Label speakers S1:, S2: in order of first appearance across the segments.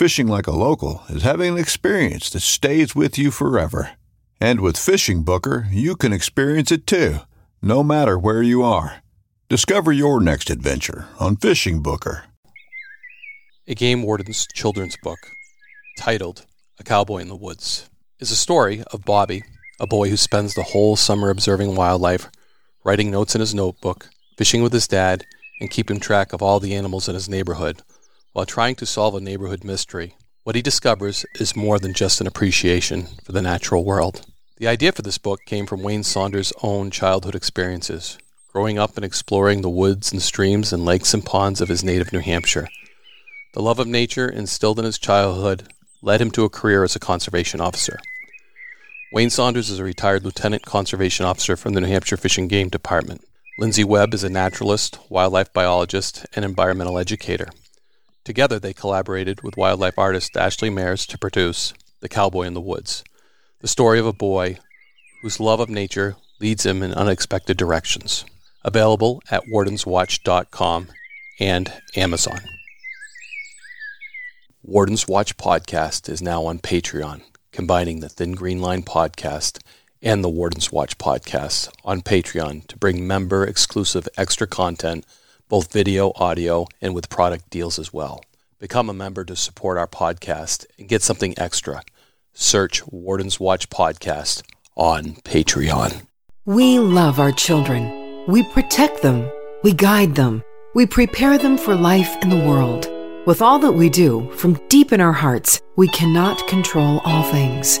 S1: Fishing like a local is having an experience that stays with you forever. And with Fishing Booker, you can experience it too, no matter where you are. Discover your next adventure on Fishing Booker.
S2: A Game Warden's children's book, titled A Cowboy in the Woods, is a story of Bobby, a boy who spends the whole summer observing wildlife, writing notes in his notebook, fishing with his dad, and keeping track of all the animals in his neighborhood while trying to solve a neighborhood mystery, what he discovers is more than just an appreciation for the natural world. The idea for this book came from Wayne Saunders' own childhood experiences, growing up and exploring the woods and streams and lakes and ponds of his native New Hampshire. The love of nature instilled in his childhood led him to a career as a conservation officer. Wayne Saunders is a retired lieutenant conservation officer from the New Hampshire Fish and Game Department. Lindsay Webb is a naturalist, wildlife biologist, and environmental educator. Together, they collaborated with wildlife artist Ashley Mayers to produce The Cowboy in the Woods, the story of a boy whose love of nature leads him in unexpected directions. Available at wardenswatch.com and Amazon. Warden's Watch podcast is now on Patreon, combining the Thin Green Line podcast and the Warden's Watch podcast on Patreon to bring member exclusive extra content both video, audio, and with product deals as well. Become a member to support our podcast and get something extra. Search Warden's Watch Podcast on Patreon.
S3: We love our children. We protect them. We guide them. We prepare them for life in the world. With all that we do, from deep in our hearts, we cannot control all things.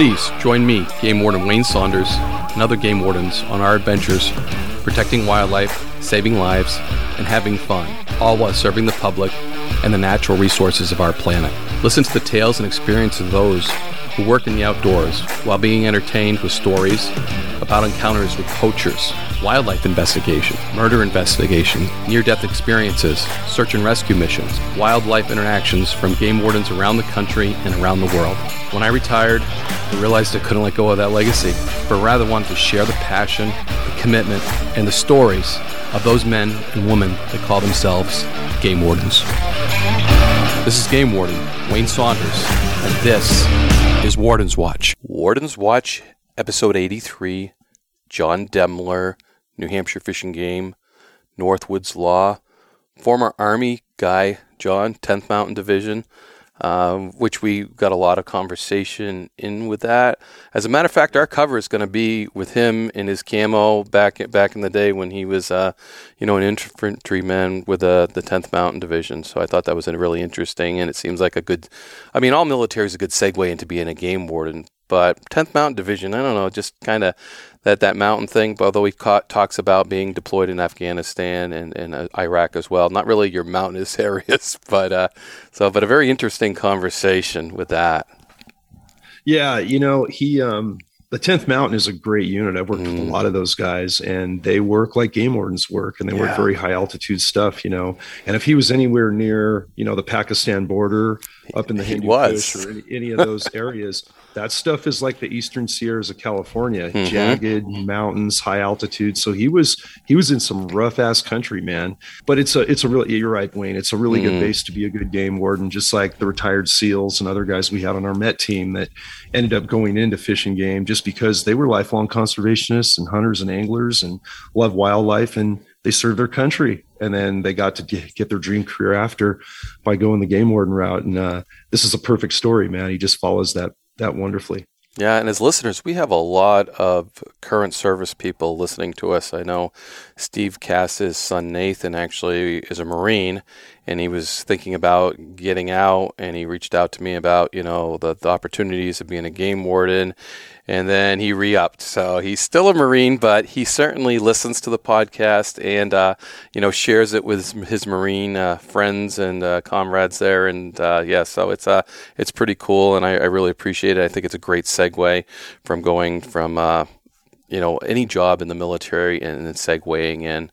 S2: Please join me, Game Warden Wayne Saunders, and other game wardens on our adventures protecting wildlife, saving lives, and having fun, all while serving the public and the natural resources of our planet. Listen to the tales and experiences of those who work in the outdoors while being entertained with stories about encounters with poachers, wildlife investigation, murder investigation, near death experiences, search and rescue missions, wildlife interactions from game wardens around the country and around the world. When I retired, I realized I couldn't let go of that legacy, but rather wanted to share the passion, the commitment, and the stories of those men and women that call themselves game wardens. This is Game Warden Wayne Saunders, and this is Warden's Watch. Warden's Watch, episode 83. John Demler, New Hampshire Fish and Game, Northwoods Law, former Army guy, John, 10th Mountain Division um, which we got a lot of conversation in with that. As a matter of fact, our cover is going to be with him in his camo back back in the day when he was, uh, you know, an infantryman with uh, the 10th Mountain Division. So I thought that was really interesting, and it seems like a good. I mean, all military is a good segue into being a game warden, but 10th Mountain Division, I don't know, just kind of that that mountain thing. Although he ca- talks about being deployed in Afghanistan and, and uh, Iraq as well. Not really your mountainous areas, but uh, so but a very interesting conversation with that.
S4: Yeah, you know he um, the 10th Mountain is a great unit. I've worked mm. with a mm. lot of those guys, and they work like game wardens work, and they yeah. work very high altitude stuff, you know. And if he was anywhere near, you know, the Pakistan border, up in the Hindu Kush or any, any of those areas, that stuff is like the eastern Sierras of California, mm-hmm. jagged mountains, high altitude. So he was he was in some rough ass country, man. But it's a it's a really you're right, Wayne. It's a really mm. good base to be a good game warden, just like the retired SEALs and other guys we had on our Met team that ended up going into Fish and Game just because they were lifelong conservationists and hunters and anglers and love wildlife and they served their country and then they got to get their dream career after by going the game warden route and uh, this is a perfect story man he just follows that that wonderfully.
S2: Yeah, and as listeners, we have a lot of current service people listening to us. I know Steve Cass's son Nathan actually is a Marine, and he was thinking about getting out, and he reached out to me about you know the, the opportunities of being a game warden, and then he re-upped. So he's still a Marine, but he certainly listens to the podcast and uh, you know shares it with his Marine uh, friends and uh, comrades there. And uh, yeah, so it's uh, it's pretty cool, and I, I, really appreciate it. I think it's a great segue from going from uh, you know any job in the military and then segueing in.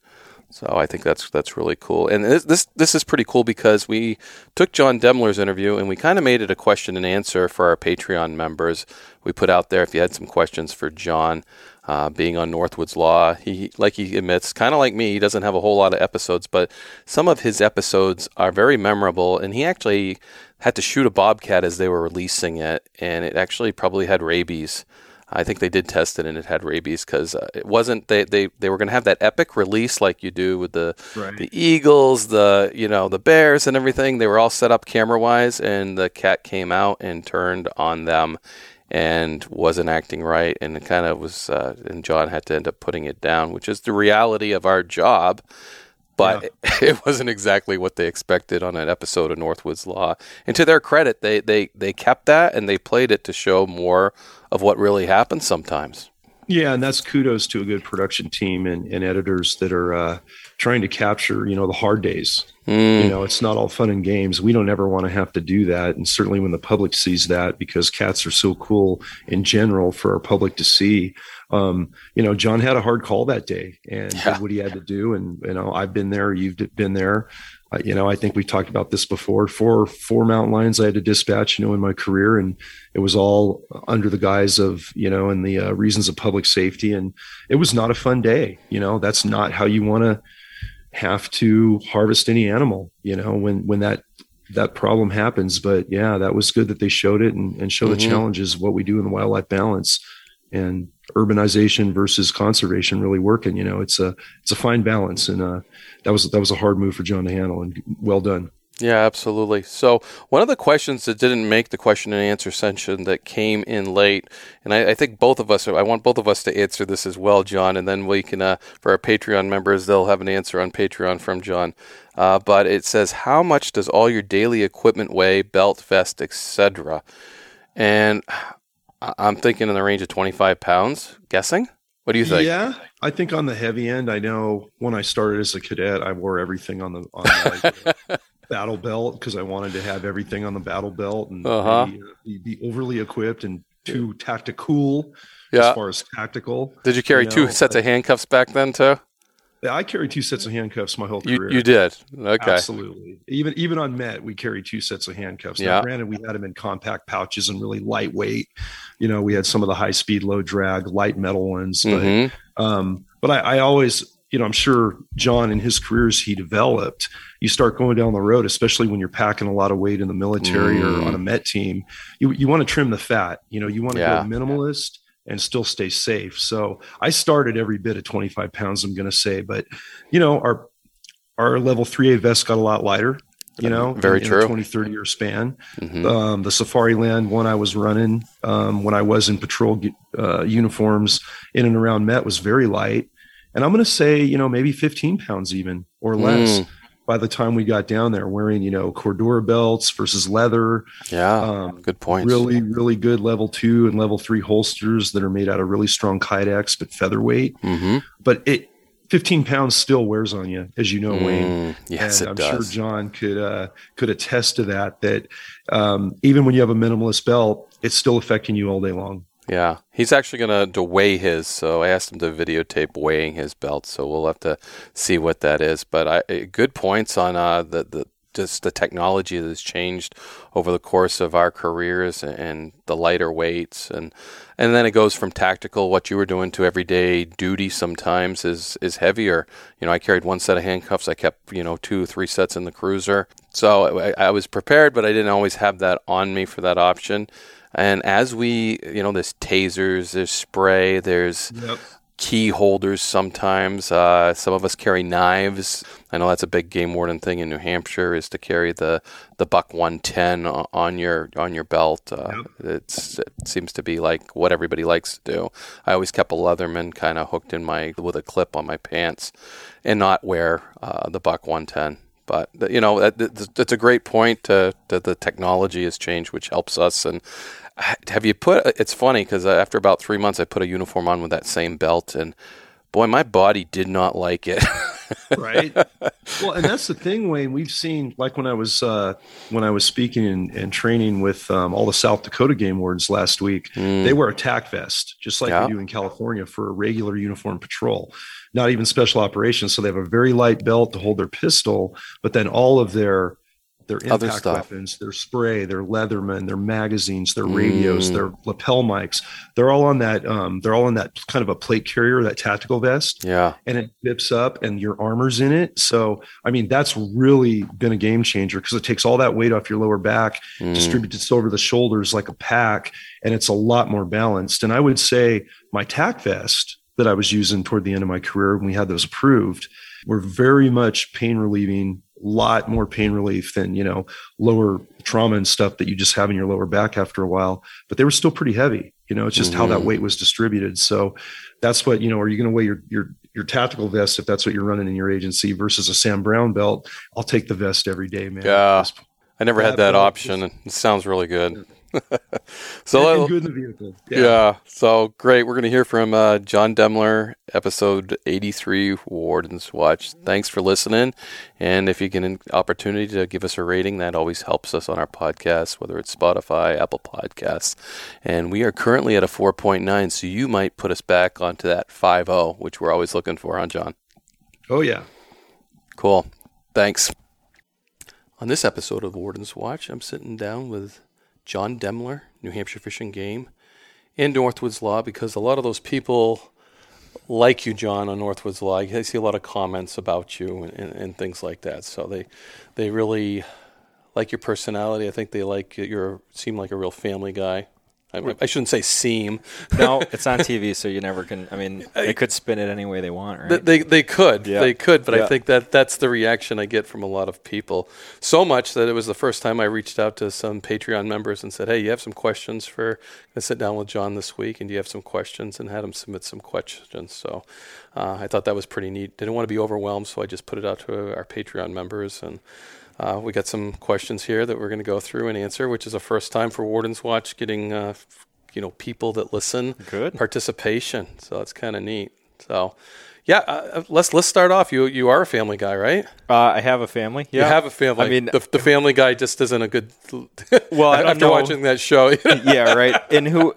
S2: So I think that's that's really cool, and this this, this is pretty cool because we took John Demler's interview and we kind of made it a question and answer for our Patreon members. We put out there if you had some questions for John, uh, being on Northwoods Law, he like he admits, kind of like me, he doesn't have a whole lot of episodes, but some of his episodes are very memorable, and he actually had to shoot a bobcat as they were releasing it, and it actually probably had rabies. I think they did test it and it had rabies because uh, it wasn't they, they, they were going to have that epic release like you do with the right. the eagles the you know the bears and everything they were all set up camera wise and the cat came out and turned on them and wasn't acting right and it kind of was uh, and John had to end up putting it down which is the reality of our job but yeah. it wasn't exactly what they expected on an episode of Northwoods Law. And to their credit, they, they, they kept that and they played it to show more of what really happens sometimes.
S4: Yeah, and that's kudos to a good production team and, and editors that are uh, trying to capture, you know, the hard days. Mm. You know, it's not all fun and games. We don't ever want to have to do that, and certainly when the public sees that, because cats are so cool in general for our public to see. Um, you know, John had a hard call that day and yeah. did what he had to do, and you know, I've been there, you've been there you know, I think we talked about this before. Four four mountain lions I had to dispatch, you know, in my career, and it was all under the guise of you know, and the uh, reasons of public safety, and it was not a fun day. You know, that's not how you want to have to harvest any animal. You know, when when that that problem happens. But yeah, that was good that they showed it and, and show mm-hmm. the challenges what we do in the wildlife balance and urbanization versus conservation really working. You know, it's a it's a fine balance, and uh, that was that was a hard move for John to handle, and well done.
S2: Yeah, absolutely. So one of the questions that didn't make the question and answer session that came in late, and I, I think both of us, I want both of us to answer this as well, John, and then we can, uh, for our Patreon members, they'll have an answer on Patreon from John. Uh, but it says, how much does all your daily equipment weigh, belt, vest, etc.? And I'm thinking in the range of 25 pounds, guessing. What do you think?
S4: Yeah, I think on the heavy end. I know when I started as a cadet, I wore everything on the, on the battle belt because I wanted to have everything on the battle belt and uh-huh. be, uh, be, overly equipped and too tactical yeah. as far as tactical.
S2: Did you carry you know, two sets of handcuffs back then too?
S4: Yeah, I carried two sets of handcuffs my whole career.
S2: You, you did, okay.
S4: Absolutely. Even even on Met, we carried two sets of handcuffs. Now, yeah. granted, we had them in compact pouches and really lightweight. You know, we had some of the high speed, low drag, light metal ones, but mm-hmm. um, but I, I always you know, I'm sure John in his careers he developed. You start going down the road, especially when you're packing a lot of weight in the military mm. or on a Met team. You you want to trim the fat. You know, you want to yeah. go minimalist and still stay safe. So I started every bit at 25 pounds. I'm going to say, but you know, our our level 3A vest got a lot lighter you know,
S2: very
S4: in,
S2: true.
S4: In a 20, 30 year span. Mm-hmm. Um, the Safariland one I was running um, when I was in patrol uh, uniforms in and around Met was very light. And I'm going to say, you know, maybe 15 pounds even or less mm. By the time we got down there wearing, you know, Cordura belts versus leather.
S2: Yeah. Um, good point.
S4: Really, really good level two and level three holsters that are made out of really strong Kydex, but featherweight. Mm-hmm. But it, 15 pounds still wears on you, as you know, mm, Wayne.
S2: Yes,
S4: and I'm
S2: does.
S4: sure John could uh, could attest to that. That um, even when you have a minimalist belt, it's still affecting you all day long.
S2: Yeah, he's actually going to weigh his. So I asked him to videotape weighing his belt. So we'll have to see what that is. But I, eh, good points on uh, the the just the technology that has changed over the course of our careers and the lighter weights and and then it goes from tactical what you were doing to everyday duty sometimes is is heavier you know i carried one set of handcuffs i kept you know two three sets in the cruiser so I, I was prepared but i didn't always have that on me for that option and as we you know there's tasers there's spray there's yep key holders sometimes. Uh, some of us carry knives. I know that's a big game warden thing in New Hampshire is to carry the, the buck 110 on your on your belt. Uh, yep. it seems to be like what everybody likes to do. I always kept a Leatherman kind of hooked in my with a clip on my pants, and not wear uh, the buck 110. But you know, that, that's a great point. that the technology has changed, which helps us. And have you put? It's funny because after about three months, I put a uniform on with that same belt, and boy, my body did not like it.
S4: right. Well, and that's the thing, Wayne. We've seen like when I was uh, when I was speaking and, and training with um, all the South Dakota game wardens last week. Mm. They wear a tack vest, just like yeah. we do in California for a regular uniform patrol. Not even special operations. So they have a very light belt to hold their pistol, but then all of their their impact weapons, their spray, their Leatherman, their magazines, their radios, mm. their lapel mics. They're all on that. Um, they're all on that kind of a plate carrier, that tactical vest.
S2: Yeah,
S4: and it zips up, and your armor's in it. So, I mean, that's really been a game changer because it takes all that weight off your lower back, mm. distributes it over the shoulders like a pack, and it's a lot more balanced. And I would say my tack vest that I was using toward the end of my career when we had those approved were very much pain relieving lot more pain relief than you know lower trauma and stuff that you just have in your lower back after a while but they were still pretty heavy. You know it's just mm-hmm. how that mm-hmm. weight was distributed. So that's what you know are you going to weigh your your your tactical vest if that's what you're running in your agency versus a Sam Browne belt? I'll take the vest every day man.
S2: Yeah. I never had that option. It sounds really good
S4: so and good in the vehicle.
S2: Yeah. yeah. So great. We're going to hear from uh, John Demler, episode 83, Warden's Watch. Thanks for listening. And if you get an opportunity to give us a rating, that always helps us on our podcast, whether it's Spotify, Apple Podcasts. And we are currently at a 4.9, so you might put us back onto that 5.0, which we're always looking for, huh, John?
S4: Oh, yeah.
S2: Cool. Thanks. On this episode of Warden's Watch, I'm sitting down with John Demler, New Hampshire Fish and Game, and Northwoods Law because a lot of those people like you, John, on Northwoods Law. I see a lot of comments about you and, and, and, things like that. So they they really like your personality. I think they like you. Seem like a real family guy. I, I, shouldn't say seem.
S5: no, it's on TV, so you never can. I mean, they could spin it any way they want, right?
S2: They they could, yeah. they could, but yeah. I think that that's the reaction I get from a lot of people. So much that it was the first time I reached out to some Patreon members and said, "Hey, you have some questions for?" I sit down with John this week, and do you have some questions? And had him submit some questions. So uh, I thought that was pretty neat. Didn't want to be overwhelmed, so I just put it out to our Patreon members and. Uh, we got some questions here that we're going to go through and answer, which is a first time for Warden's Watch getting, uh, you know, people that listen,
S5: good
S2: participation. So that's kind of neat. So, yeah, uh, uh, let's let's start off. You you are a family guy, right?
S5: Uh, I have a family. Yeah,
S2: you have a family. I mean, the, the Family Guy just isn't a good.
S5: well,
S2: after no, watching that show,
S5: yeah, right. And who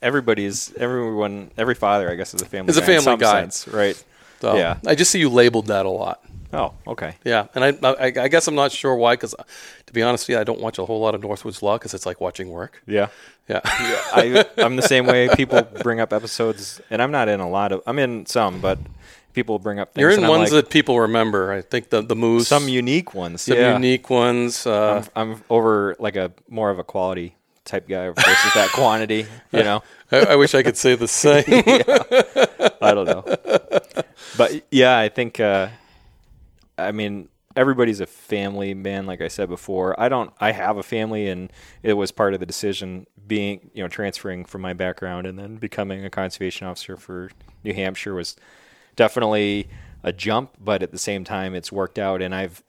S5: everybody's everyone every father, I guess, is a family.
S2: Is a family guy,
S5: sense, right?
S2: So, yeah, I just see you labeled that a lot.
S5: Oh, okay.
S2: Yeah, and I, I, I guess I'm not sure why, because to be honest, yeah, I don't watch a whole lot of Northwoods Law because it's like watching work.
S5: Yeah,
S2: yeah. yeah
S5: I, I'm the same way. People bring up episodes, and I'm not in a lot of. I'm in some, but people bring up things.
S2: You're in
S5: and
S2: ones
S5: like,
S2: that people remember. I think the the moose,
S5: some unique ones.
S2: some
S5: yeah.
S2: unique ones. Uh,
S5: I'm, I'm over like a more of a quality type guy versus that quantity. You know,
S2: I, I wish I could say the same.
S5: I don't know, but yeah, I think. Uh, I mean, everybody's a family man. Like I said before, I don't. I have a family, and it was part of the decision being, you know, transferring from my background and then becoming a conservation officer for New Hampshire was definitely a jump, but at the same time, it's worked out, and I've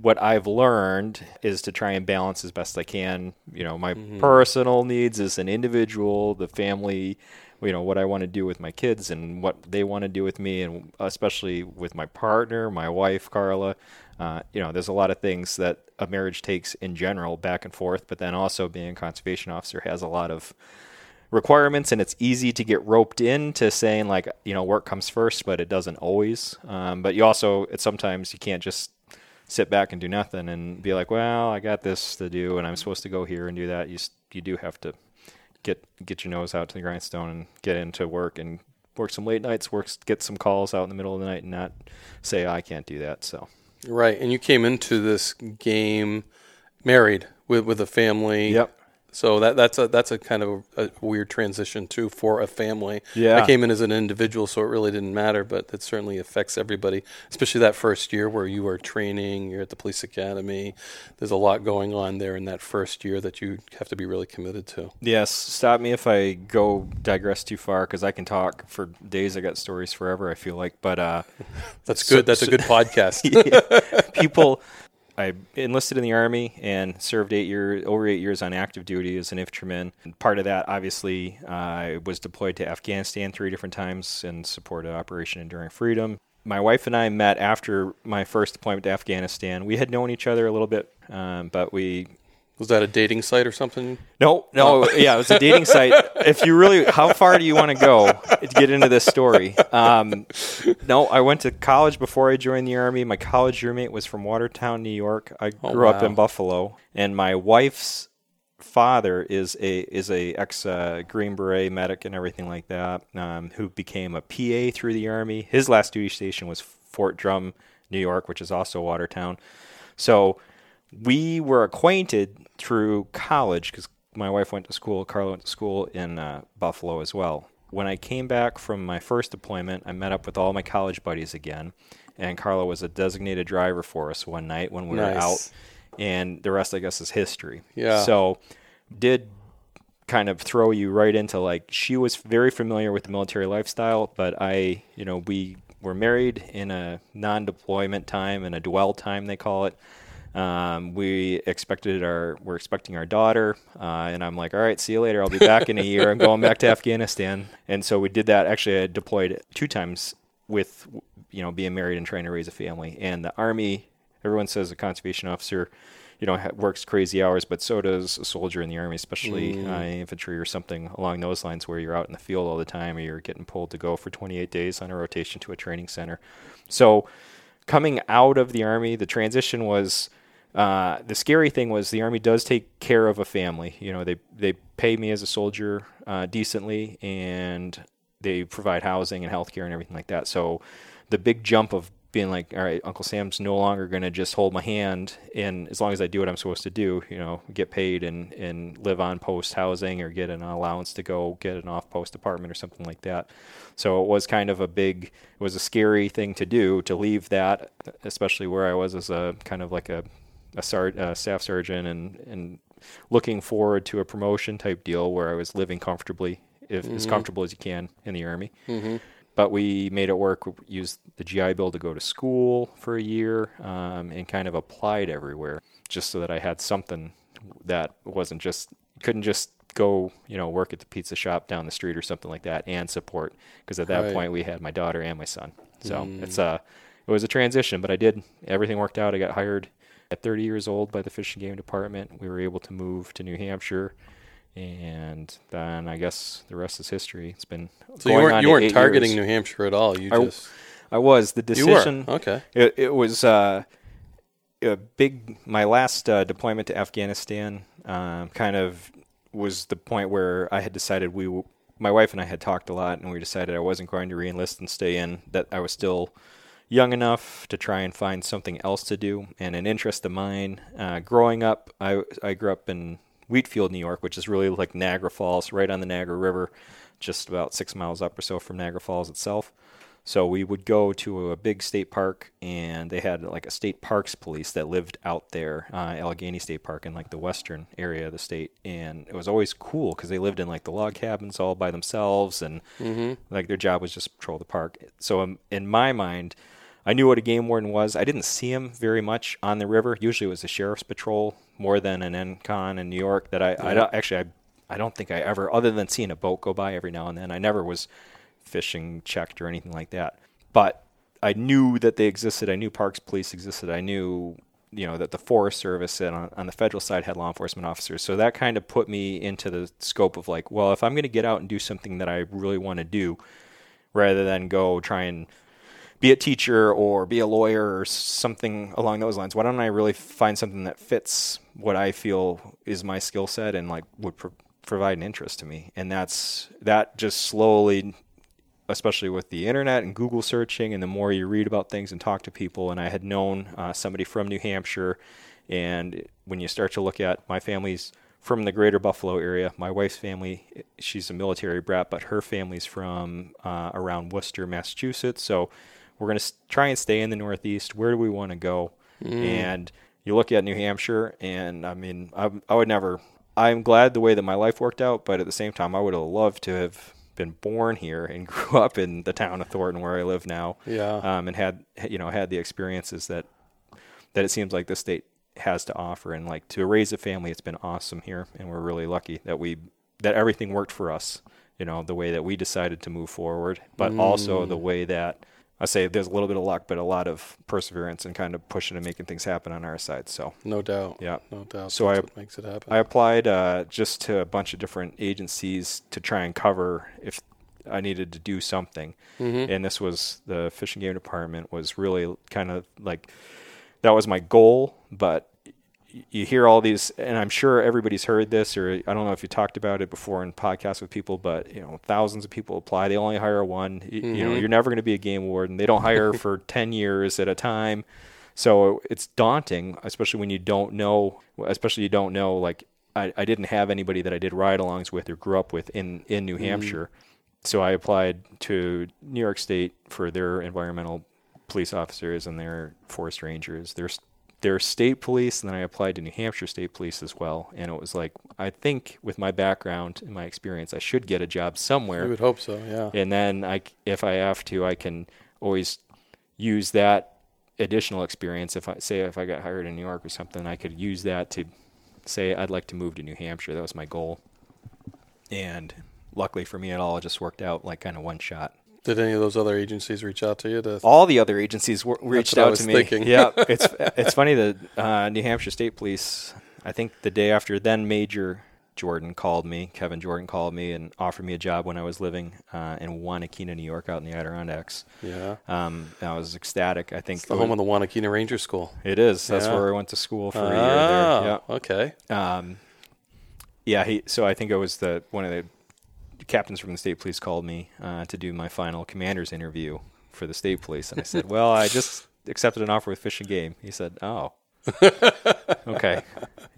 S5: what I've learned is to try and balance as best I can, you know, my mm-hmm. personal needs as an individual, the family, you know, what I want to do with my kids and what they want to do with me, and especially with my partner, my wife, Carla. Uh, you know, there's a lot of things that a marriage takes in general back and forth, but then also being a conservation officer has a lot of requirements and it's easy to get roped into saying like you know work comes first but it doesn't always um, but you also it's sometimes you can't just sit back and do nothing and be like well i got this to do and i'm supposed to go here and do that you, you do have to get get your nose out to the grindstone and get into work and work some late nights work get some calls out in the middle of the night and not say i can't do that so
S2: right, and you came into this game married with with a family.
S5: Yep.
S2: So that that's a that's a kind of a weird transition too for a family.
S5: Yeah.
S2: I came in as an individual, so it really didn't matter, but it certainly affects everybody, especially that first year where you are training. You're at the police academy. There's a lot going on there in that first year that you have to be really committed to.
S5: Yes, stop me if I go digress too far because I can talk for days. I got stories forever. I feel like, but uh,
S2: That's
S5: So-
S2: good. That's
S5: so-
S2: a good podcast.
S5: people, I enlisted in the army and served eight years, over eight years on active duty as an infantryman. And part of that, obviously, uh, I was deployed to Afghanistan three different times and supported Operation Enduring Freedom. My wife and I met after my first deployment to Afghanistan. We had known each other a little bit, um, but we
S2: Was that a dating site or something?
S5: no, no, yeah, it was a dating site. If you really, how far do you want to go to get into this story? Um, no, I went to college before I joined the army. My college roommate was from Watertown, New York. I
S2: Oh,
S5: grew up in Buffalo, and my wife's father is a is a ex uh, Green Beret medic and everything like that, um, who became a PA through the army. His last duty station was Fort Drum, New York, which is also Watertown. So we were acquainted through college because my wife went to school, Carla went to school in uh, Buffalo as well. When I came back from my first deployment, I met up with all my college buddies again, and Carla was a designated driver for us one night when we were out, and the rest, I guess, is history.
S2: Yeah.
S5: So, did kind of throw you right into like she was very familiar with the military lifestyle, but I, you know, we were married in a non-deployment time and a dwell time they call it. Um, we expected our we're expecting our daughter, uh, and I'm like, all right, see you later. I'll be back in a year. I'm going back to Afghanistan, and so we did that. Actually, I deployed two times with you know being married and trying to raise a family. And the army, everyone says a conservation officer, you know, ha- works crazy hours, but so does a soldier in the army, especially uh, infantry or something along those lines, where you're out in the field all the time, or you're getting pulled to go for 28 days on a rotation to a training center. So coming out of the army, the transition was uh, the scary thing was the army does take care of a family. You know, they they pay me as a soldier uh, decently, and they provide housing and healthcare and everything like that. So the big jump of being like, all right, Uncle Sam's no longer going to just hold my hand, and as long as I do what I'm supposed to do, you know, get paid and and live on post housing or get an allowance to go get an off post apartment or something like that. So it was kind of a big, it was a scary thing to do to leave that, especially where I was as a kind of like a a sar- uh, staff sergeant and and looking forward to a promotion type deal where I was living comfortably, if as comfortable as you can in the army. But we made it work. We used the GI Bill to go to school for a year um, and kind of applied everywhere, just so that I had something that wasn't just couldn't just go you know work at the pizza shop down the street or something like that and support because at that
S2: Right.
S5: point we had my daughter and my son. So it's a it was a transition, but I did everything worked out. I got hired at 30 years old by the Fish and Game Department. We were able to move to New Hampshire, and then I guess the rest is history. It's been
S2: So you weren't
S5: on
S2: you weren't targeting
S5: years.
S2: New Hampshire at all. You
S5: I-
S2: just
S5: I was the decision.
S2: okay.
S5: It, it was uh, a big. My last uh, deployment to Afghanistan um, kind of was the point where I had decided we w- my wife and I had talked a lot, and we decided I wasn't going to reenlist and stay in. That I was still young enough to try and find something else to do, and an interest of mine. Uh, growing up, I I grew up in Wheatfield, New York, which is really like Niagara Falls, right on the Niagara River, just about six miles up or so from Niagara Falls itself. So we would go to a big state park, and they had like a state parks police that lived out there, uh, Allegheny State Park, in like the western area of the state. And it was always cool because they lived in like the log cabins all by themselves, and like their job was just patrol the park. So um, in my mind, I knew what a game warden was. I didn't see him very much on the river. Usually, it was a sheriff's patrol more than an ENCON in New York. That I, I don't, actually I, I don't think I ever, other than seeing a boat go by every now and then, I never was fishing checked or anything like that. But I knew that they existed. I knew Parks Police existed. I knew you know that the Forest Service and on, on the federal side had law enforcement officers. So that kind of put me into the scope of like, well, if I'm going to get out and do something that I really want to do, rather than go try and be a teacher or be a lawyer or something along those lines. Why don't I really find something that fits what I feel is my skill set and like would pro- provide an interest to me? And that's that just slowly, especially with the internet and Google searching, and the more you read about things and talk to people. And I had known uh, somebody from New Hampshire, and when you start to look at my family's from the greater Buffalo area. My wife's family, she's a military brat, but her family's from uh, around Worcester, Massachusetts. So we're going to try and stay in the Northeast. Where do we want to go? And you look at New Hampshire, and I mean, I, I would never. I'm glad the way that my life worked out, but at the same time, I would have loved to have been born here and grew up in the town of Thornton, where I live now.
S2: Yeah.
S5: Um, and had you know had the experiences that that it seems like the state has to offer, and like to raise a family, it's been awesome here, and we're really lucky that we that everything worked for us. You know, the way that we decided to move forward, but also the way that I say there's a little bit of luck, but a lot of perseverance and kind of pushing and making things happen on our side. So
S2: No doubt.
S5: Yeah.
S2: No doubt.
S5: So
S2: That's
S5: I-
S2: makes it happen.
S5: I applied uh, just to a bunch of different agencies to try and cover if I needed to do something. And this was the Fish and Game Department was really kind of like that was my goal. But you hear all these, and I'm sure everybody's heard this, or I don't know if you talked about it before in podcasts with people, but you know, thousands of people apply. They only hire one. Y- You know, mm-hmm. you're never going to be a game warden. They don't hire for 10 years at a time. So it's daunting, especially when you don't know, especially you don't know, like, I, I didn't have anybody that I did ride alongs with or grew up with in, in New mm-hmm. Hampshire. So I applied to New York State for their environmental police officers and their forest rangers, their, their state police, and then I applied to New Hampshire State Police as well. And it was like, I think with my background and my experience, I should get a job somewhere
S2: we would hope so. Yeah.
S5: and then I, if I have to, I can always use that additional experience. If I say if I got hired in New York or something, I could use that to say I'd like to move to New Hampshire. That was my goal, and luckily for me, it all just worked out like kind of one shot.
S2: Did any of those other agencies reach out to you to?
S5: All the other agencies were, reached out to me.
S2: thinking.
S5: yeah, it's it's funny that uh, New Hampshire State Police. I think the day after, then Major Jordan called me. Kevin Jordan called me and offered me a job when I was living uh, in Wanakena, New York, out in the Adirondacks.
S2: Yeah.
S5: Um, I was ecstatic. I think
S2: It's the home of the Wanakena Ranger School.
S5: it is. That's
S2: Yeah.
S5: where I went to school for a year there.
S2: okay.
S5: Yeah. Um, yeah. He, so I think it was the one of the captains from the state police called me uh, to do my final commander's interview for the state police, and I said, "Well, I just accepted an offer with Fish and Game." He said, "Oh." okay,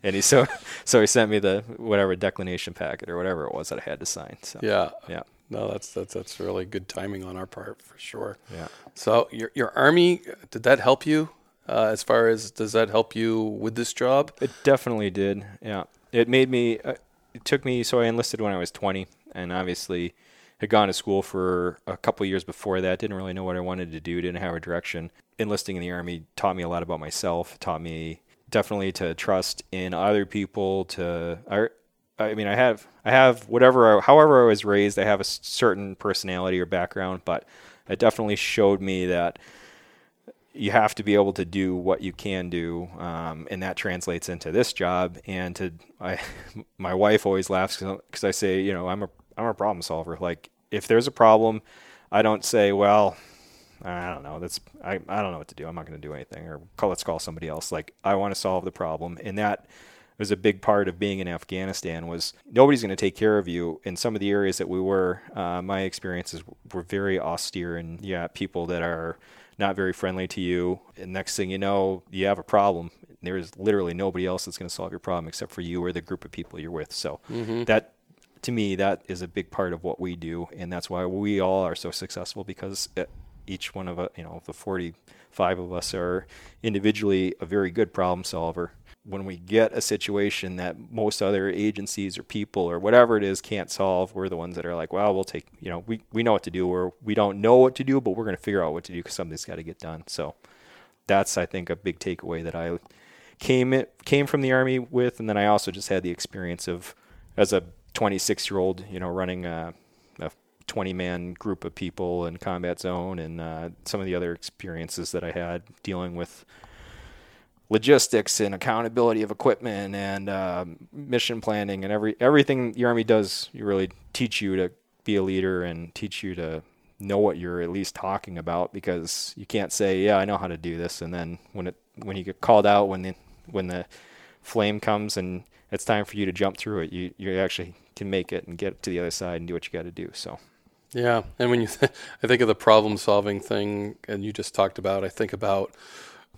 S5: and he so so he sent me the whatever declination packet or whatever it was that I had to sign. So
S2: Yeah.
S5: yeah,
S2: No, that's that's that's really good timing on our part for sure.
S5: yeah.
S2: So your your army did that help you uh, as far as does that help you with this job?
S5: It definitely did. Yeah, it made me. Uh, it took me. So I enlisted when I was 20, and obviously had gone to school for a couple years before that. Didn't really know what I wanted to do. Didn't have a direction. Enlisting in the army taught me a lot about myself. Taught me definitely to trust in other people. To I, I mean, I have I have whatever, I- however I was raised. I have a certain personality or background, but it definitely showed me that you have to be able to do what you can do, um, and that translates into this job. And to I, my wife always laughs because I say, you know, I'm a I'm a problem solver. Like if there's a problem, I don't say, well, I don't know. That's I, I don't know what to do. I'm not going to do anything, or call let's call somebody else. Like I want to solve the problem, and that was a big part of being in Afghanistan was nobody's going to take care of you in some of the areas that we were. Uh, my experiences were very austere, and yeah, people that are not very friendly to you. And next thing you know, you have a problem. There's literally nobody else that's going to solve your problem except for you or the group of people you're with. So mm-hmm. that to me, that is a big part of what we do, and that's why we all are so successful because eh, each one of us, you know, the 45 of us are individually a very good problem solver. When we get a situation that most other agencies or people or whatever it is can't solve, we're the ones that are like, well, we'll take, you know, we, we know what to do, or we don't know what to do, but we're going to figure out what to do because something's got to get done. So that's, I think, a big takeaway that I came came from the army with, and then I also just had the experience of as a 26 year old, you know, running a, a 20 man group of people in combat zone and uh, some of the other experiences that I had dealing with logistics and accountability of equipment and uh, mission planning and every everything the army does you really teach you to be a leader and teach you to know what you're at least talking about because you can't say yeah I know how to do this. And then when it when you get called out when the when the flame comes and it's time for you to jump through it. You you actually can make it and get to the other side and do what you got to do. So.
S2: Yeah, and when you, th- I think of the problem-solving thing, and you just talked about, I think about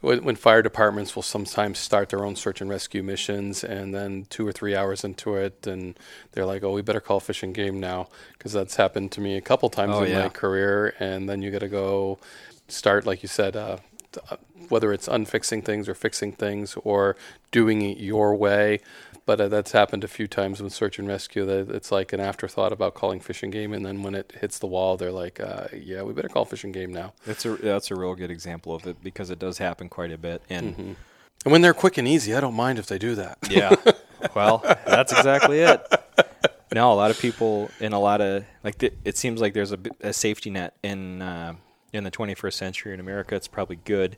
S2: when, when, fire departments will sometimes start their own search and rescue missions, and then two or three hours into it, and they're like, "Oh, we better call Fish and Game now," because that's happened to me a couple times oh, in yeah. my career. And then you got to go start, like you said, uh, whether it's unfixing things or fixing things or doing it your way but uh, that's happened a few times with search and rescue. That it's like an afterthought about calling Fish and Game, and then when it hits the wall, they're like, uh, "Yeah, we better call Fish and Game now."
S5: That's a that's a real good example of it because it does happen quite a bit, and mm-hmm.
S2: and when they're quick and easy, I don't mind if they do that.
S5: Yeah, well, that's exactly it. No, a lot of people in a lot of like th- it seems like there's a, a safety net in uh, in the 21st century in America. It's probably good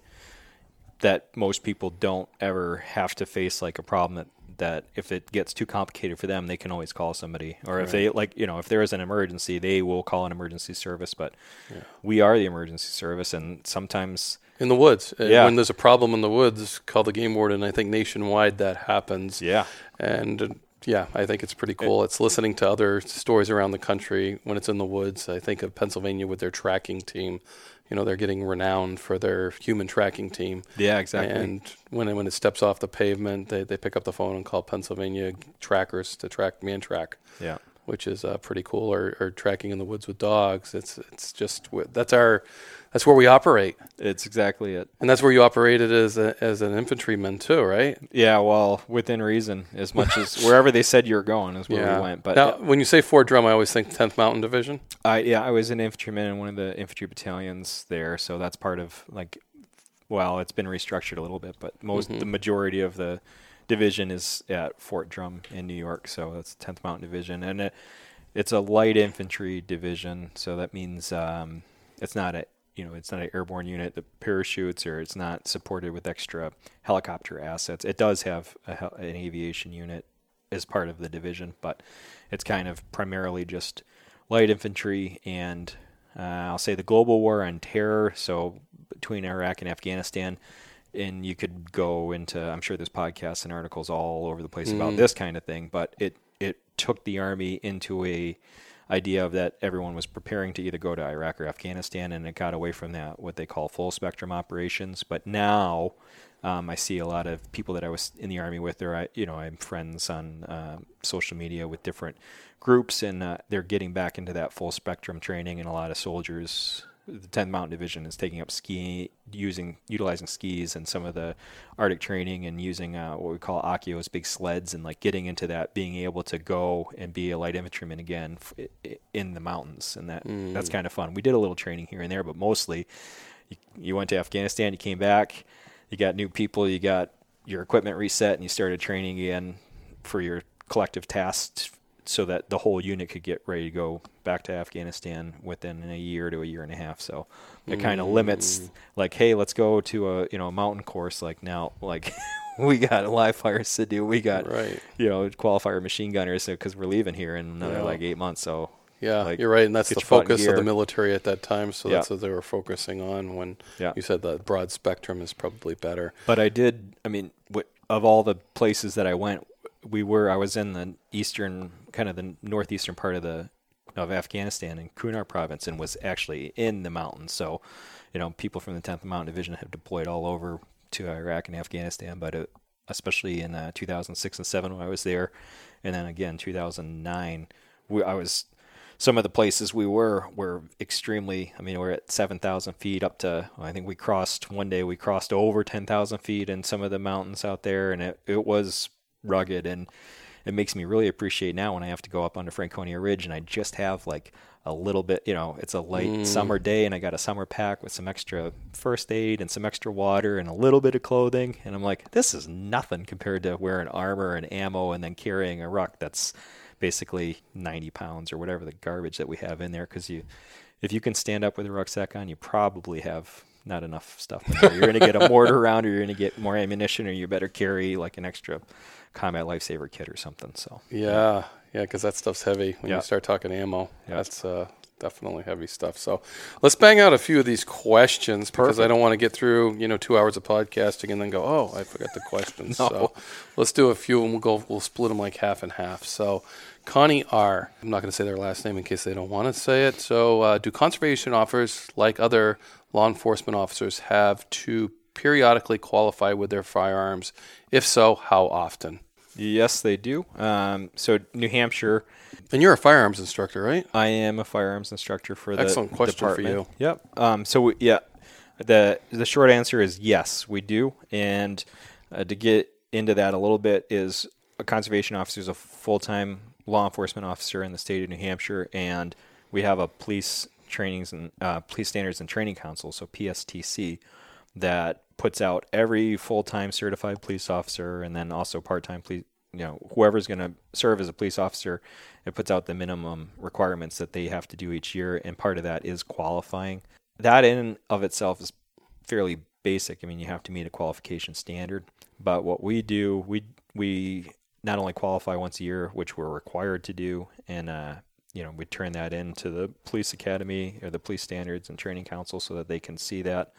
S5: that most people don't ever have to face like a problem that that if it gets too complicated for them, they can always call somebody. Or if they like, you know, if there is an emergency, they will call an emergency service. But yeah. we are the emergency service, and sometimes
S2: in the woods, yeah. when there's a problem in the woods, call the game warden. I think nationwide that happens.
S5: Yeah,
S2: and yeah, I think it's pretty cool. It's listening to other stories around the country when it's in the woods. I think of Pennsylvania with their tracking team you know they're getting renowned for their human tracking team.
S5: Yeah, exactly.
S2: And when it, when it steps off the pavement, they they pick up the phone and call Pennsylvania trackers to track man track.
S5: Yeah,
S2: which is uh, pretty cool. Or, or tracking in the woods with dogs. It's it's just that's our that's where we operate.
S5: It's exactly it.
S2: And that's where you operated as a, as an infantryman too, right?
S5: Yeah, well, within reason, as much as wherever they said you were going is where yeah. we went. But
S2: now, when you say Fort Drum, I always think 10th Mountain Division.
S5: I yeah, I was an infantryman in one of the infantry battalions there, so that's part of like, well, it's been restructured a little bit, but most mm-hmm. the majority of the division is at Fort Drum in New York, so that's 10th Mountain Division, and it, it's a light infantry division, so that means um, it's not a you know, it's not an airborne unit that parachutes or it's not supported with extra helicopter assets. It does have a, an aviation unit as part of the division, but it's kind of primarily just light infantry and uh, I'll say the global war on terror. So between Iraq and Afghanistan, and you could go into I'm sure there's podcasts and articles all over the place mm. about this kind of thing, but it it took the army into a idea of that everyone was preparing to either go to Iraq or Afghanistan, and it got away from that what they call full spectrum operations. But now, um, I see a lot of people that I was in the army with, or I, you know, I'm friends on uh, social media with different groups, and uh, they're getting back into that full spectrum training, and a lot of soldiers the 10th Mountain Division is taking up ski, using utilizing skis and some of the Arctic training and using uh, what we call Ahkios, big sleds, and like getting into that, being able to go and be a light infantryman again f- in the mountains, and that mm. that's kind of fun. We did a little training here and there, but mostly you, you went to Afghanistan, you came back, you got new people, you got your equipment reset, and you started training again for your collective tasks so that the whole unit could get ready to go back to Afghanistan within a year to a year and a half. So it kind of mm. limits, like, hey, let's go to a you know a mountain course. Like now, like we got a live fires to do. We got right. you know qualifier machine gunners because we're leaving here in another yeah. like eight months. So
S2: yeah, like, you're right, and that's the focus of the military at that time. So yeah. that's what they were focusing on when yeah. you said the broad spectrum is probably better.
S5: But I did, I mean, of all the places that I went, we were. I was in the eastern, kind of the northeastern part of the of Afghanistan in Kunar province, and was actually in the mountains. So, you know, people from the 10th Mountain Division have deployed all over to Iraq and Afghanistan, but it, especially in uh, 2006 and 7 when I was there, and then again 2009, we, I was some of the places we were were extremely. I mean, we're at 7,000 feet up to. I think we crossed one day. We crossed over 10,000 feet in some of the mountains out there, and it it was rugged and it makes me really appreciate now when I have to go up onto Franconia Ridge and I just have like a little bit, you know, it's a light mm. summer day and I got a summer pack with some extra first aid and some extra water and a little bit of clothing. And I'm like, this is nothing compared to wearing armor and ammo and then carrying a ruck that's basically 90 pounds or whatever the garbage that we have in there. Because you, if you can stand up with a rucksack on, you probably have not enough stuff. You're going to get a mortar round, or you're going to get more ammunition, or you better carry like an extra combat lifesaver kit or something. So
S2: yeah, yeah, because that stuff's heavy when yeah. you start talking ammo. Yeah. That's uh, definitely heavy stuff. So let's bang out a few of these questions because Perfect. I don't want to get through you know two hours of podcasting and then go oh I forgot the questions. no. So let's do a few and we'll go we'll split them like half and half. So. Connie R. I'm not going to say their last name in case they don't want to say it. So, uh, do conservation officers, like other law enforcement officers, have to periodically qualify with their firearms? If so, how often?
S5: Yes, they do. Um, so New Hampshire.
S2: And you're a firearms instructor, right?
S5: I am a firearms instructor for the
S2: Excellent question
S5: department.
S2: for you.
S5: Yep. Um, so we, yeah, the the short answer is yes, we do. And uh, to get into that a little bit is a conservation officer is a full time law enforcement officer in the state of New Hampshire, and we have a police trainings and uh, police standards and training council, so PSTC, that puts out every full-time certified police officer and then also part-time police you know whoever's going to serve as a police officer it puts out the minimum requirements that they have to do each year and part of that is qualifying. That in of itself is fairly basic. I mean you have to meet a qualification standard. But what we do we we not only qualify once a year which we're required to do and uh, you know we turn that into the police academy or the police standards and training council so that they can see that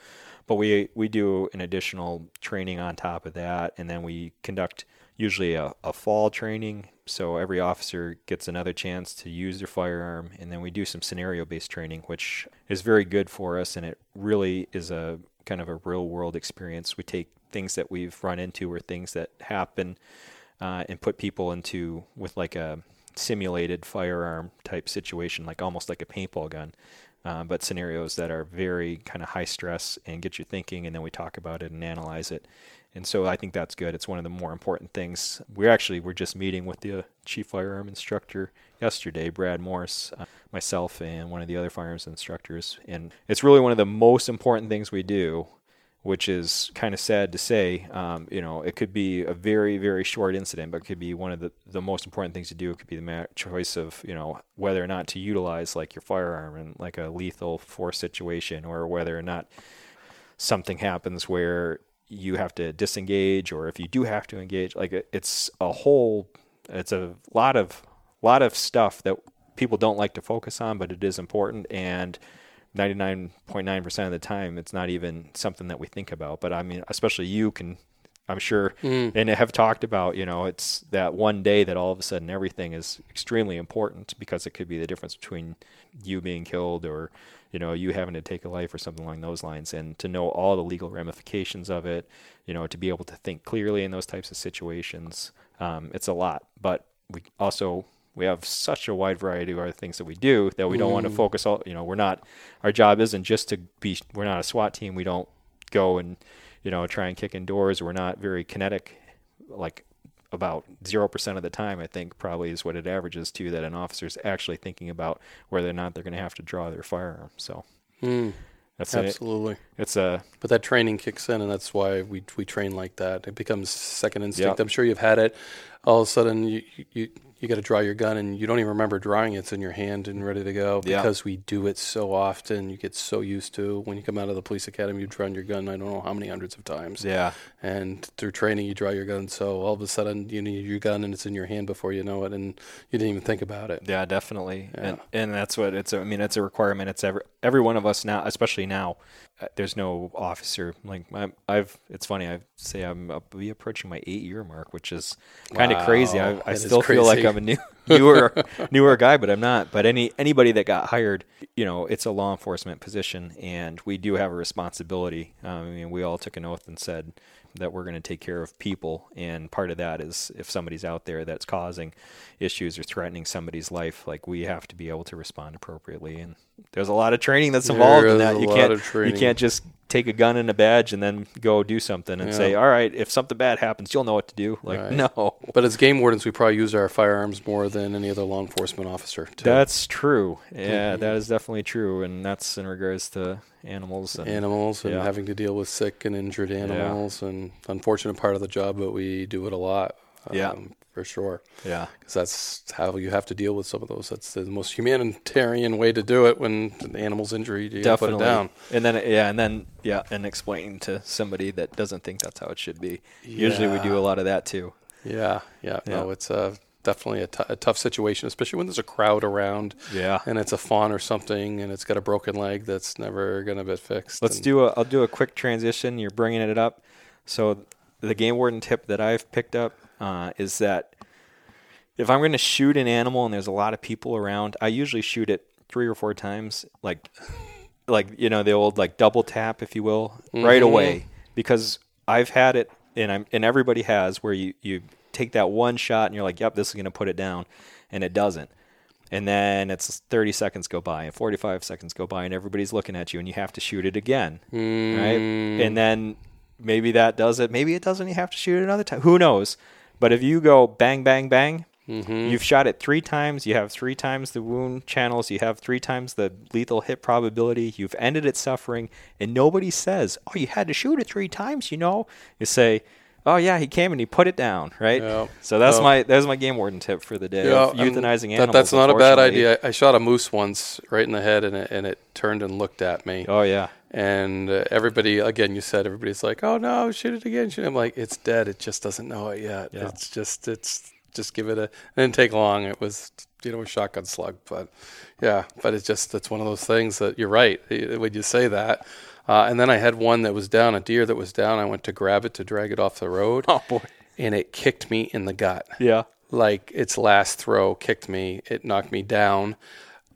S5: but we we do an additional training on top of that, and then we conduct usually a, a fall training. So every officer gets another chance to use their firearm, and then we do some scenario based training, which is very good for us, and it really is a kind of a real world experience. We take things that we've run into or things that happen, uh, and put people into with like a simulated firearm type situation, like almost like a paintball gun uh, but scenarios that are very kind of high stress and get you thinking, and then we talk about it and analyze it. And so I think that's good. It's one of the more important things. We actually were just meeting with the chief firearm instructor yesterday, Brad Morse, uh, myself, and one of the other firearms instructors. And it's really one of the most important things we do which is kind of sad to say. Um, you know, it could be a very, very short incident, but it could be one of the, the most important things to do. It could be the ma- choice of, you know, whether or not to utilize like your firearm in like a lethal force situation or whether or not something happens where you have to disengage or if you do have to engage. Like it's a whole, it's a lot of, lot of stuff that people don't like to focus on, but it is important. And, 99.9% of the time it's not even something that we think about. But i mean especially you can i'm sure mm. and have talked about you know it's that one day that all of a sudden everything is extremely important because it could be the difference between you being killed or you know you having to take a life or something along those lines. And to know all the legal ramifications of it you know to be able to think clearly in those types of situations um, it's a lot. But we also we have such a wide variety of other things that we do that we don't mm. want to focus all you know we're not our job isn't just to be we're not a SWAT team we don't go and you know try and kick in doors we're not very kinetic like about 0% of the time I think probably is what it averages to that an officer is actually thinking about whether or not they're going to have to draw their firearm so
S2: mm. That's absolutely.
S5: It's a
S2: but that training kicks in, and that's why we we train like that. It becomes second instinct. Yep. I'm sure you've had it. All of a sudden, you you you got to draw your gun and you don't even remember drawing it. It's in your hand and ready to go because yeah. we do it so often. You get so used to when you come out of the police academy, you've drawn your gun. I don't know how many hundreds of times.
S5: Yeah.
S2: And through training, you draw your gun. So all of a sudden, you need your gun and it's in your hand before you know it, and you didn't even think about it.
S5: Yeah, definitely. Yeah. And, and that's what it's. A, I mean, it's a requirement. It's every every one of us now, especially now. Uh, there's no officer like I'm, I've. It's funny. I say I'm I'll be approaching my eight year mark, which is kind of crazy. I, I still feel like. I'm a new newer newer guy, but I'm not. But any anybody that got hired, you know, it's a law enforcement position, and we do have a responsibility. Um, I mean, we all took an oath and said that we're going to take care of people, and part of that is if somebody's out there that's causing issues or threatening somebody's life, like we have to be able to respond appropriately. And there's a lot of training that's involved in that. You can't you can't just take a gun and a badge and then go do something and
S2: Yeah.
S5: say, all right, if something bad happens, you'll know what to do. Like,
S2: Right.
S5: no.
S2: But as game wardens, we probably use our firearms more than any other law enforcement officer. Too.
S5: That's true. Yeah,
S2: Mm-hmm.
S5: that is definitely true, and that's in regards to animals. And,
S2: animals and
S5: Yeah.
S2: having to deal with sick and injured animals and unfortunate part of the job, but we do it a lot.
S5: Yeah.
S2: For sure.
S5: Yeah,
S2: Because that's how you have to deal with some of those. That's the most humanitarian way to do it when an animal's injured. You gotta put
S5: definitely.
S2: it down.
S5: And then yeah, and then yeah, and explaining to somebody that doesn't think that's how it should be. Usually we do a lot of that too.
S2: Yeah, yeah. No,
S5: Yeah.
S2: it's uh, definitely a, t- a tough situation, especially when there's a crowd around
S5: Yeah.
S2: and it's a fawn or something and it's got a broken leg that's never going to get fixed.
S5: Let's do a. I'll do a quick transition. You're bringing it up. So the game warden tip that I've picked up uh, is that if I'm going to shoot an animal and there's a lot of people around, I usually shoot it three or four times, like like you know the old like double tap, if you will, right away, because I've had it and I'm and everybody has where you you take that one shot and you're like, yep, this is going to put it down, and it doesn't. And then it's 30 seconds go by and 45 seconds go by and everybody's looking at you and you have to shoot it again. Right? And then maybe that does it. Maybe it doesn't. You have to shoot it another time. Who knows? But if you go bang, bang, bang, you've shot it three times. You have three times the wound channels. You have three times the lethal hit probability. You've ended its suffering. And nobody says, oh, you had to shoot it three times, you know? You say, oh, yeah, he came and he put it down, right?
S2: Yeah.
S5: So that's
S2: Yeah.
S5: my that's my game warden tip for the day.
S2: Um,
S5: euthanizing
S2: that-
S5: animals.
S2: that's not a bad idea. I shot a moose once right in the head, and it, and it turned and looked at me.
S5: Oh, yeah.
S2: And uh, everybody, again, you said everybody's like, "Oh no, shoot it again!" Shoot it. I'm like, "It's dead. It just doesn't know it yet.
S5: Yeah.
S2: It's just, it's just give it a." It didn't take long. It was, you know, a shotgun slug, but yeah, but it's just it's one of those things that you're right when you say that. Uh, and then I had one that was down, a deer that was down. I went to grab it to drag it off the road.
S5: Oh, boy.
S2: And it kicked me in the gut
S5: Yeah.
S2: like its last throw kicked me. It knocked me down,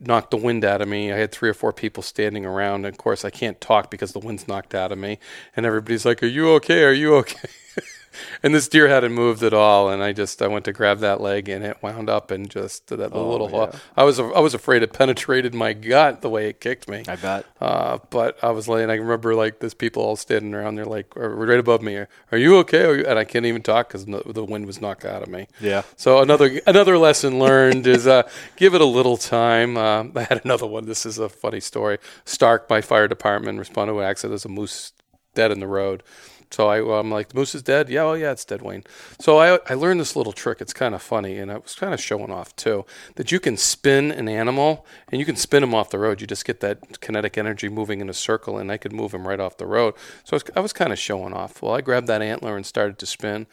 S2: knocked the wind out of me. I had three or four people standing around. And of course, I can't talk because the wind's knocked out of me. And everybody's like, "Are you okay? Are you okay?" and this deer hadn't moved at all. And I just I went to grab that leg, and it wound up and just that
S5: Oh,
S2: little. hole. I was I was afraid it penetrated my gut the way it kicked me.
S5: I bet.
S2: Uh, but I was laying. I remember like there's people all standing around. They're like, right above me. Are you okay? Are you? And I can't even talk because no, the wind was knocked out of me.
S5: Yeah.
S2: So another another lesson learned is uh, give it a little time. Um, I had another one. This is a funny story. Stark, my fire department, responded to an accident. There's a moose dead in the road. So I, I'm like, the moose is dead. Yeah, oh yeah, it's dead, Wayne. So I, I learned this little trick. It's kind of funny, and I was kind of showing off too. That you can spin an animal, and you can spin him off the road. You just get that kinetic energy moving in a circle, and I could move him right off the road. So I was, I was kind of showing off. Well, I grabbed that antler and started to spin.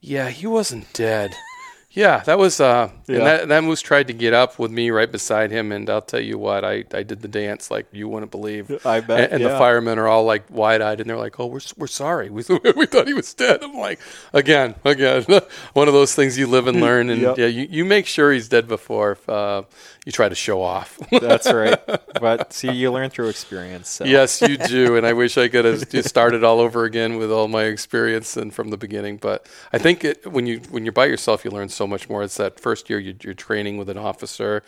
S2: Yeah, he wasn't dead. Yeah, that was uh
S5: Yeah.
S2: and that that moose tried to get up with me right beside him and I'll tell you what, I, I did the dance like you wouldn't believe.
S5: I bet,
S2: And, and the firemen are all like wide-eyed and they're like, "Oh, we're we're sorry. We we thought he was dead." I'm like, "Again, again, one of those things you live and learn and
S5: Yep.
S2: yeah, you, you make sure he's dead before uh, you try to show off."
S5: That's right. But see, you learn through experience. So.
S2: Yes, you do, and I wish I could have just started all over again with all my experience and from the beginning. But I think it, when you when you're by yourself, you learn so much more. It's that first year you, you're training with an officer,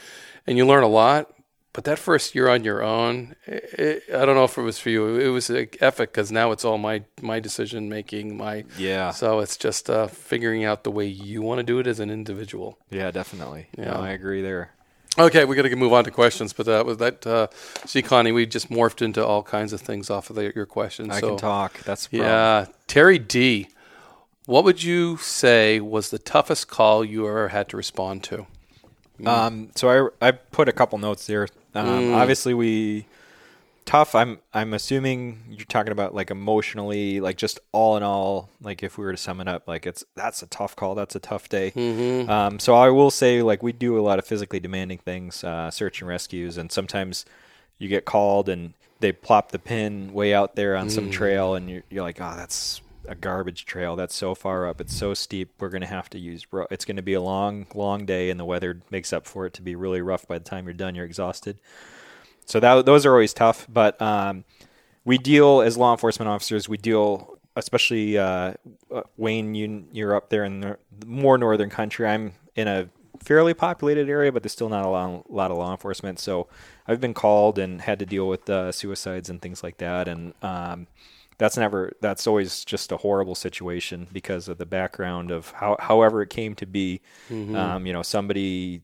S2: and you learn a lot. But that first year on your own, it, I don't know if it was for you. It was epic because now it's all my my decision making. My
S5: Yeah.
S2: So it's just uh, figuring out the way you want to do it as an individual.
S5: Yeah, definitely.
S2: Yeah.
S5: No, I agree there.
S2: Okay, we got to move on to questions, but that was that. Uh, see, Connie, we just morphed into all kinds of things off of the, your questions.
S5: I
S2: so.
S5: can talk. That's.
S2: Yeah, Terry D. What would you say was the toughest call you ever had to respond to?
S5: Um, so I I put a couple notes there. Um,
S2: Mm.
S5: Obviously, we tough. I'm I'm assuming you're talking about like emotionally, like just all in all. Like if we were to sum it up, like it's that's a tough call. That's a tough day.
S2: Mm-hmm.
S5: Um, so I will say like we do a lot of physically demanding things, uh, search and rescues, and sometimes you get called and they plop the pin way out there on some trail, and you're, you're like, oh, that's a garbage trail. That's so far up. It's so steep. We're going to have to use. Ro- it's going to be a long, long day, and the weather makes up for it to be really rough. By the time you're done, you're exhausted. So that those are always tough. But um, we deal as law enforcement officers. We deal, especially uh, Wayne. You, you're up there in the more northern country. I'm in a fairly populated area, but there's still not a lot, lot of law enforcement. So I've been called and had to deal with uh, suicides and things like that. And um, that's never that's always just a horrible situation because of the background of how however it came to be. Um, you know, somebody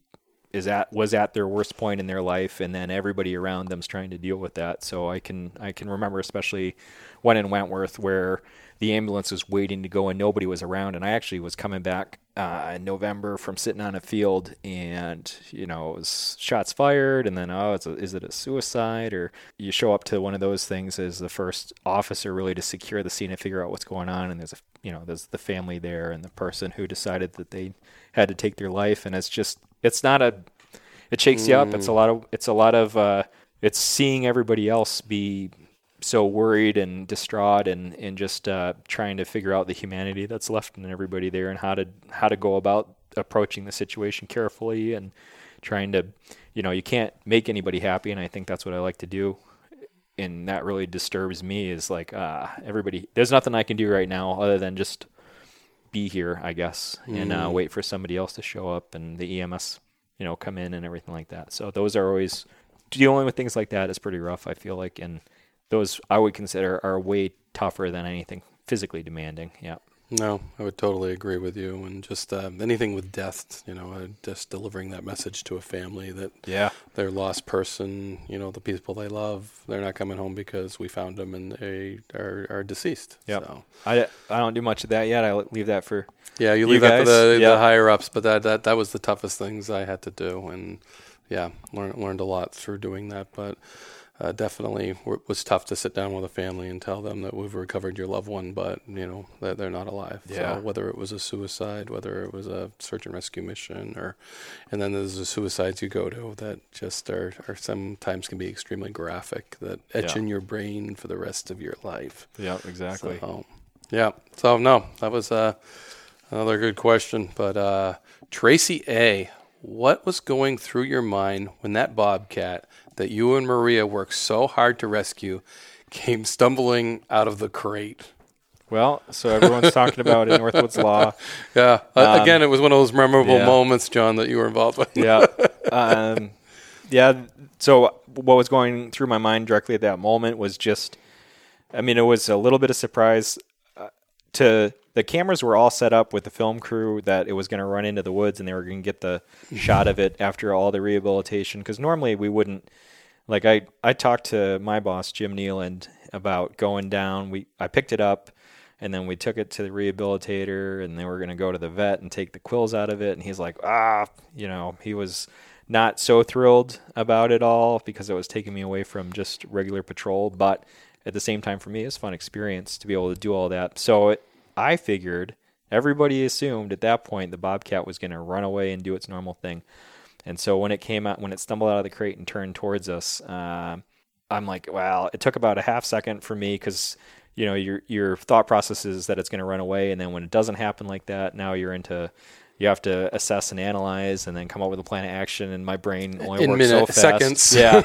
S5: is at was at their worst point in their life and then everybody around them's trying to deal with that so i can i can remember especially one in wentworth where the ambulance was waiting to go and nobody was around. And i actually was coming back uh, in november from sitting on a field and you know it was shots fired. And then oh it's a, is it a suicide? Or you show up to one of those things as the first officer really to secure the scene and figure out what's going on. And there's a you know there's the family there and the person who decided that they had to take their life. And it's just it's not a it shakes you up. It's a lot of it's a lot of uh it's seeing everybody else be so worried and distraught and and just uh trying to figure out the humanity that's left in everybody there and how to how to go about approaching the situation carefully and trying to you know you can't make anybody happy and i think that's what i like to do and that really disturbs me is like uh everybody there's nothing i can do right now other than just be here, I guess, and uh, wait for somebody else to show up and the EMS, you know, come in and everything like that. So those are always dealing with things like that is pretty rough. I feel like, and those I would consider are way tougher than anything physically demanding. Yeah.
S2: No, I would totally agree with you. And just uh, anything with death, you know, uh, just delivering that message to a family that
S5: Yeah.
S2: their lost person, you know, the people they love, they're not coming home because we found them and they are, are deceased.
S5: Yeah.
S2: So,
S5: I, I don't do much of that yet. I leave that for
S2: yeah, you
S5: You
S2: leave that for the,
S5: Yeah.
S2: the higher ups, but that, that that was the toughest things I had to do, and yeah, learned learned a lot through doing that. But uh, definitely w- was tough to sit down with a family and tell them that we've recovered your loved one, but you know that they're not alive.
S5: Yeah.
S2: So whether it was a suicide, whether it was a search and rescue mission, or and then there's the suicides you go to that just are, are sometimes can be extremely graphic that etch
S5: Yeah.
S2: in your brain for the rest of your life.
S5: yeah, exactly.
S2: So, yeah. So no, that was uh, another good question. But uh, Tracy A, what was going through your mind when that bobcat that you and Maria worked so hard to rescue came stumbling out of the crate?
S5: Well, so everyone's talking about in Northwoods Law.
S2: Yeah.
S5: Um,
S2: again, it was one of those memorable
S5: yeah.
S2: moments, John, that you were involved with.
S5: yeah. Um, yeah. So what was going through my mind directly at that moment was just, I mean, it was a little bit of surprise uh, to the cameras were all set up with the film crew that it was going to run into the woods and they were going to get the shot of it after all the rehabilitation. Cause normally we wouldn't, like I, I talked to my boss, Jim Nealand about going down. We, I picked it up and then we took it to the rehabilitator and then we are going to go to the vet and take the quills out of it and he's like ah you know he was not so thrilled about it all because it was taking me away from just regular patrol but at the same time for me it's a fun experience to be able to do all that so it, i figured everybody assumed at that point the bobcat was going to run away and do its normal thing and so when it came out when it stumbled out of the crate and turned towards us um, I'm like, well, it took about a half second for me because you know your your thought process is that it's going to run away, and then when it doesn't happen like that, now you're into you have to assess and analyze, and then come up with a plan of action. And my brain only
S2: In
S5: works so fast.
S2: seconds.
S5: Yeah.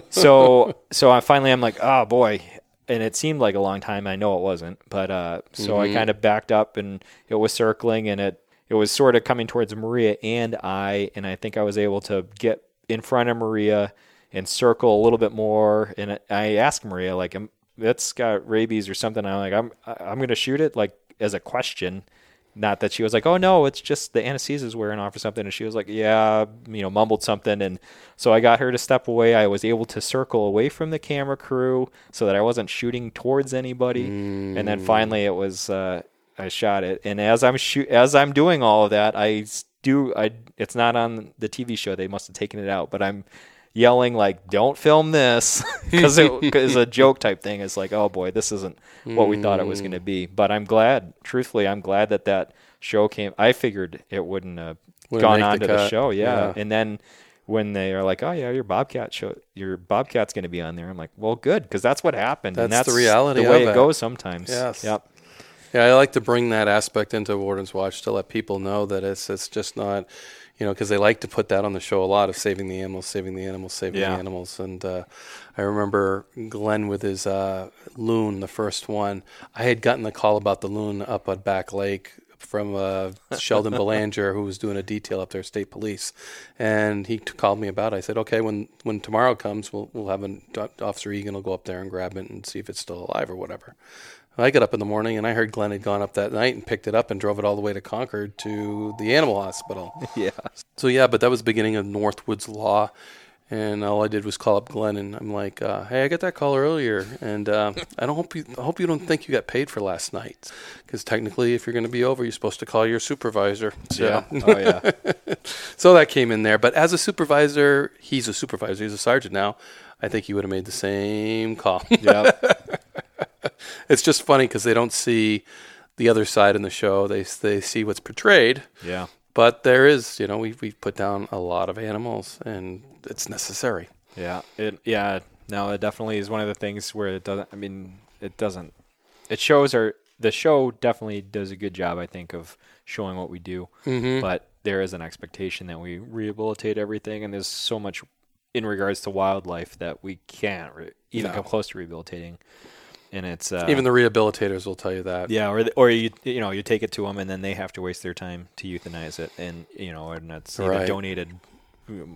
S5: so so I finally I'm like, oh boy. And it seemed like a long time. I know it wasn't, but uh, so
S2: Mm-hmm.
S5: I kind of backed up, and it was circling, and it it was sort of coming towards Maria and I, and I think I was able to get in front of Maria and circle a little bit more. And I asked Maria, like, "Um, that's got rabies or something. I'm like, I'm, I'm going to shoot it like as a question. Not that she was like, oh no, it's just the anesthesia is wearing off or something. And she was like, yeah, you know, mumbled something. And so I got her to step away. I was able to circle away from the camera crew so that I wasn't shooting towards anybody. And then finally it was, uh, I shot it. And as I'm shoot, as I'm doing all of that, I do, I, it's not on the TV show. They must have taken it out, but I'm, yelling like "Don't film this" because it is a joke type thing. It's like, oh boy, this isn't what we thought it was going to be. Mm. But I'm glad, truthfully, I'm glad that that show came. I figured it wouldn't have
S2: Wouldn't
S5: gone on
S2: the
S5: to the show, yeah.
S2: Yeah.
S5: And then when they are like, "Oh yeah, your bobcat show, your bobcat's going to be on there," I'm like, "Well, good, because that's what happened. and
S2: That's
S5: that's
S2: the reality
S5: the way it
S2: it.
S5: goes sometimes."
S2: Yes.
S5: Yep.
S2: Yeah, I like to bring that aspect into Warden's Watch to let people know that it's it's just not, you know, because they like to put that on the show a lot of saving the animals, saving the animals, saving
S5: Yeah.
S2: the animals. And uh, I remember Glenn with his uh, loon, the first one. I had gotten the call about the loon up at Back Lake from uh, Sheldon Belanger, who was doing a detail up there, state police, and he t- called me about it. I said, okay, when when tomorrow comes, we'll we'll have an Officer Egan will go up there and grab it and see if it's still alive or whatever. I got up in the morning and I heard Glenn had gone up that night and picked it up and drove it all the way to Concord to the animal hospital.
S5: Yeah.
S2: So yeah, but that was the beginning of Northwoods Law, and all I did was call up Glenn and I'm like, uh, "Hey, I got that call earlier, and uh, I don't hope you I hope you don't think you got paid for last night, because technically, if you're going to be over, you're supposed to call your supervisor." So,
S5: Yeah. Oh yeah.
S2: so that came in there. But as a supervisor, he's a supervisor. He's a sergeant now. I think he would have made the same call.
S5: yep.
S2: it's just funny because they don't see the other side in the show. They they see what's portrayed,
S5: Yeah.
S2: but there is, you know, we we put down a lot of animals, and it's necessary.
S5: Yeah. It. Yeah. No, it definitely is one of the things where it doesn't. I mean, it doesn't. It shows our the show definitely does a good job, I think, of showing what we do.
S2: Mm-hmm.
S5: But there is an expectation that we rehabilitate everything, and there's so much in regards to wildlife that we can't re- even
S2: No.
S5: come close to rehabilitating. And it's uh,
S2: Even the rehabilitators will tell you that.
S5: yeah, or the, or you you know you take it to them and then they have to waste their time to euthanize it, and you know, and that's
S2: Right.
S5: donated,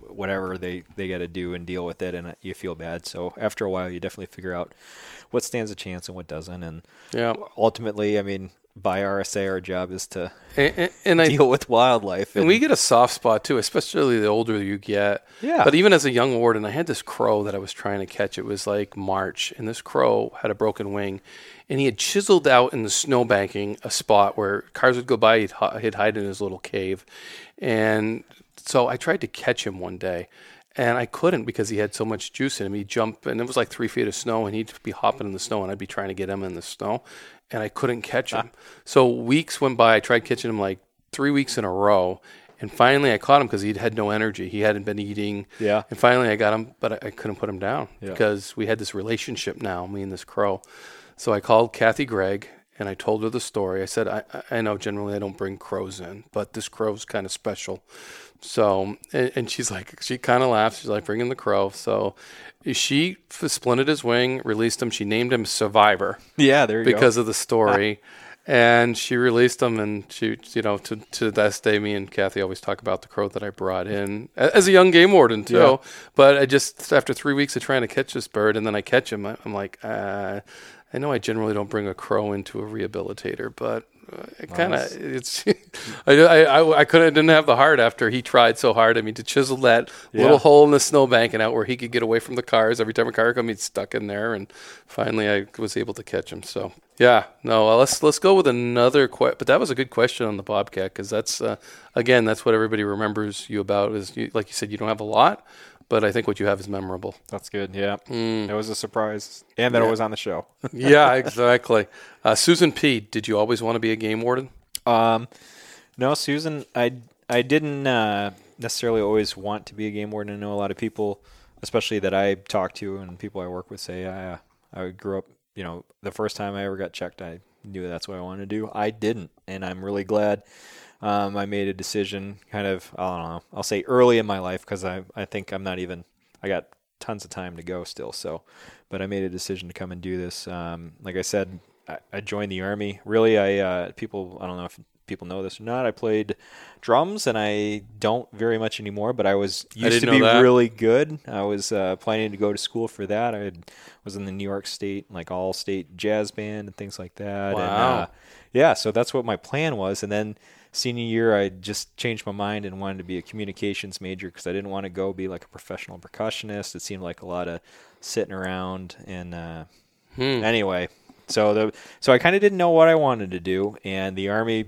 S5: whatever they they got to do and deal with it, and you feel bad. So after a while, you definitely figure out what stands a chance and what doesn't, and
S2: Yeah.
S5: ultimately, I mean, by RSA, our job is to
S2: And, and, and I
S5: deal with wildlife,
S2: and we get a soft spot too, especially the older you get.
S5: Yeah.
S2: But even as a young warden, I had this crow that I was trying to catch. It was like March, and this crow had a broken wing, and he had chiseled out in the snowbanking a spot where cars would go by. He'd, he'd hide in his little cave, and so I tried to catch him one day. And I couldn't because he had so much juice in him. He'd jump, and it was like three feet of snow, and he'd be hopping in the snow, and I'd be trying to get him in the snow, and I couldn't catch ah. him. So weeks went by. I tried catching him like three weeks in a row, and finally I caught him because he'd had no energy. He hadn't been eating.
S5: Yeah.
S2: And finally I got him, but I, I couldn't put him down
S5: Yeah.
S2: because we had this relationship now, me and this crow. So I called Kathy Gregg and I told her the story. I said, I, I know generally I don't bring crows in, but this crow's kind of special. So, and, and she's like, she kind of laughs. She's like, bring in the crow. So she f- splinted his wing, released him. She named him Survivor
S5: yeah, there you go.
S2: because
S5: go.
S2: of the story. and she released them, and she, you know, to to this day, me and Kathy always talk about the crow that I brought in as a young game warden too.
S5: Yeah.
S2: But I just after three weeks of trying to catch this bird, and then I catch him, I- I'm like, uh, I know I generally don't bring a crow into a rehabilitator, but. uh, It kind of it's I, I I couldn't didn't have the heart after he tried so hard. I mean to chisel that little hole in the snowbank and out where he could get away from the cars. Every time a car come, he'd stuck in there, and finally I was able to catch him. So yeah, no, well, let's let's go with another question. But that was a good question on the bobcat because that's uh, again that's what everybody remembers you about is you, like you said you don't have a lot, but I think what you have is memorable.
S5: That's good. Yeah, it was a surprise, and that it was on the show.
S2: yeah, exactly. Uh, Susan P, did you always want to be a game warden?
S5: Um, no, Susan, I I didn't uh, necessarily always want to be a game warden. I know a lot of people, especially that I talk to and people I work with, say I I grew up. You know, the first time I ever got checked, I knew that's what I wanted to do. I didn't, and I'm really glad. Um, I made a decision, kind of I don't know. I'll say early in my life because I I think I'm not even. I got tons of time to go still. So, but I made a decision to come and do this. Um, like I said, I, I joined the army. Really, I uh, people. I don't know if people know this or not. I played drums, and I don't very much anymore. But I was used
S2: didn't
S5: to be
S2: that.
S5: really good. I was uh, planning to go to school for that. I had, was in the New York State like all state jazz band and things like that. And,
S2: Wow.
S5: uh, yeah, so that's what my plan was. And then senior year, I just changed my mind and wanted to be a communications major because I didn't want to go be like a professional percussionist. It seemed like a lot of sitting around and uh, anyway. So the so I kind of didn't know what I wanted to do, and the army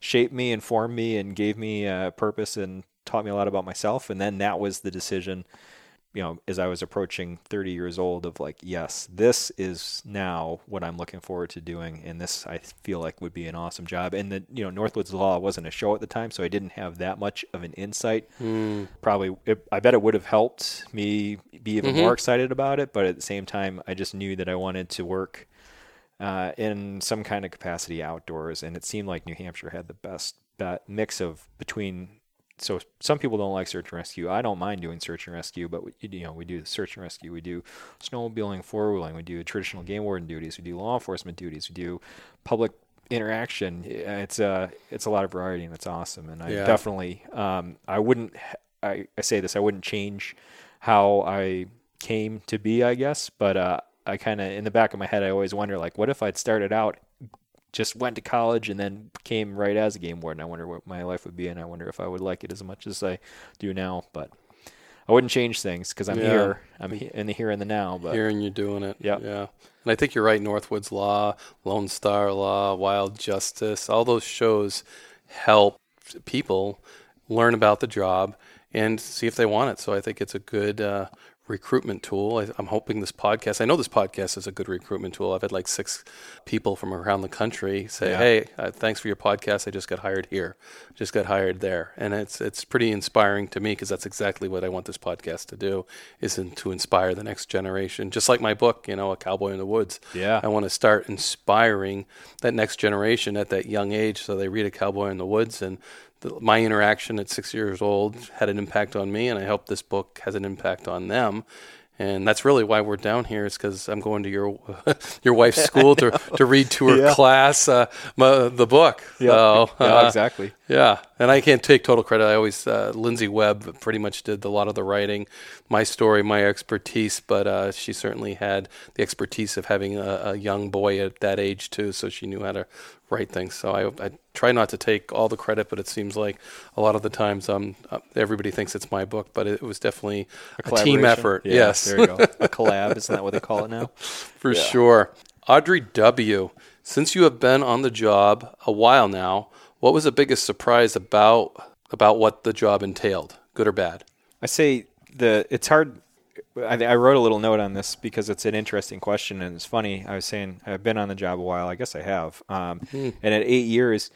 S5: shaped me informed me and gave me a purpose and taught me a lot about myself. And then that was the decision you know, as I was approaching 30 years old, of like, yes, this is now what I'm looking forward to doing, and this I feel like would be an awesome job. And the you know Northwoods Law wasn't a show at the time, so I didn't have that much of an insight. Mm. Probably, it, I bet it would have helped me be even mm-hmm. more excited about it. But at the same time, I just knew that I wanted to work uh, in some kind of capacity outdoors, and it seemed like New Hampshire had the best bet, mix of between so some people don't like search and rescue. I don't mind doing search and rescue, but we, you know we do search and rescue. We do snowmobiling, four wheeling. We do traditional game warden duties. We do law enforcement duties. We do public interaction. It's a uh, it's a lot of variety and it's awesome. And I yeah. definitely um, I wouldn't I, I say this I wouldn't change how I came to be I guess, but uh, I kind of in the back of my head I always wonder like what if I'd started out just went to college and then came right as a game warden. I wonder what my life would be, and I wonder if I would like it as much as I do now. But I wouldn't change things because I'm yeah. here. I'm in the here and the now. But
S2: here and you're doing it. Yeah, yeah. And I think you're right. Northwoods Law, Lone Star Law, Wild Justice, all those shows help people learn about the job and see if they want it. So I think it's a good uh, recruitment tool. I, am hoping this podcast, I know this podcast is a good recruitment tool. I've had like six people from around the country say, yeah. Hey, uh, thanks for your podcast. I just got hired here, just got hired there. And it's, it's pretty inspiring to me because that's exactly what I want this podcast to do is in, to inspire the next generation. Just like my book, you know, A Cowboy in the Woods.
S5: Yeah.
S2: I want to start inspiring that next generation at that young age. So they read A Cowboy in the Woods and the, my interaction at six years old had an impact on me, and I hope this book has an impact on them. And that's really why we're down here is because I'm going to your your wife's school to, to read to her yeah. class uh, my, the book.
S5: Yeah, so, yeah uh, exactly.
S2: Yeah, and I can't take total credit. I always uh, Lindsay Webb pretty much did a lot of the writing, my story, my expertise, but uh, she certainly had the expertise of having a, a young boy at that age too, so she knew how to write things. So I, I try not to take all the credit, but it seems like a lot of the times um, uh, everybody thinks it's my book, but it was definitely a, a team effort.
S5: Yeah,
S2: yes.
S5: There you go. A collab. Isn't that what they call it now?
S2: For yeah. sure. Audrey W., since you have been on the job a while now, what was the biggest surprise about about what the job entailed, good or bad?
S5: I say the it's hard I, I, wrote a little note on this because it's an interesting question and it's funny. I was saying I've been on the job a while. I guess I have. Um, hmm. And at eight years,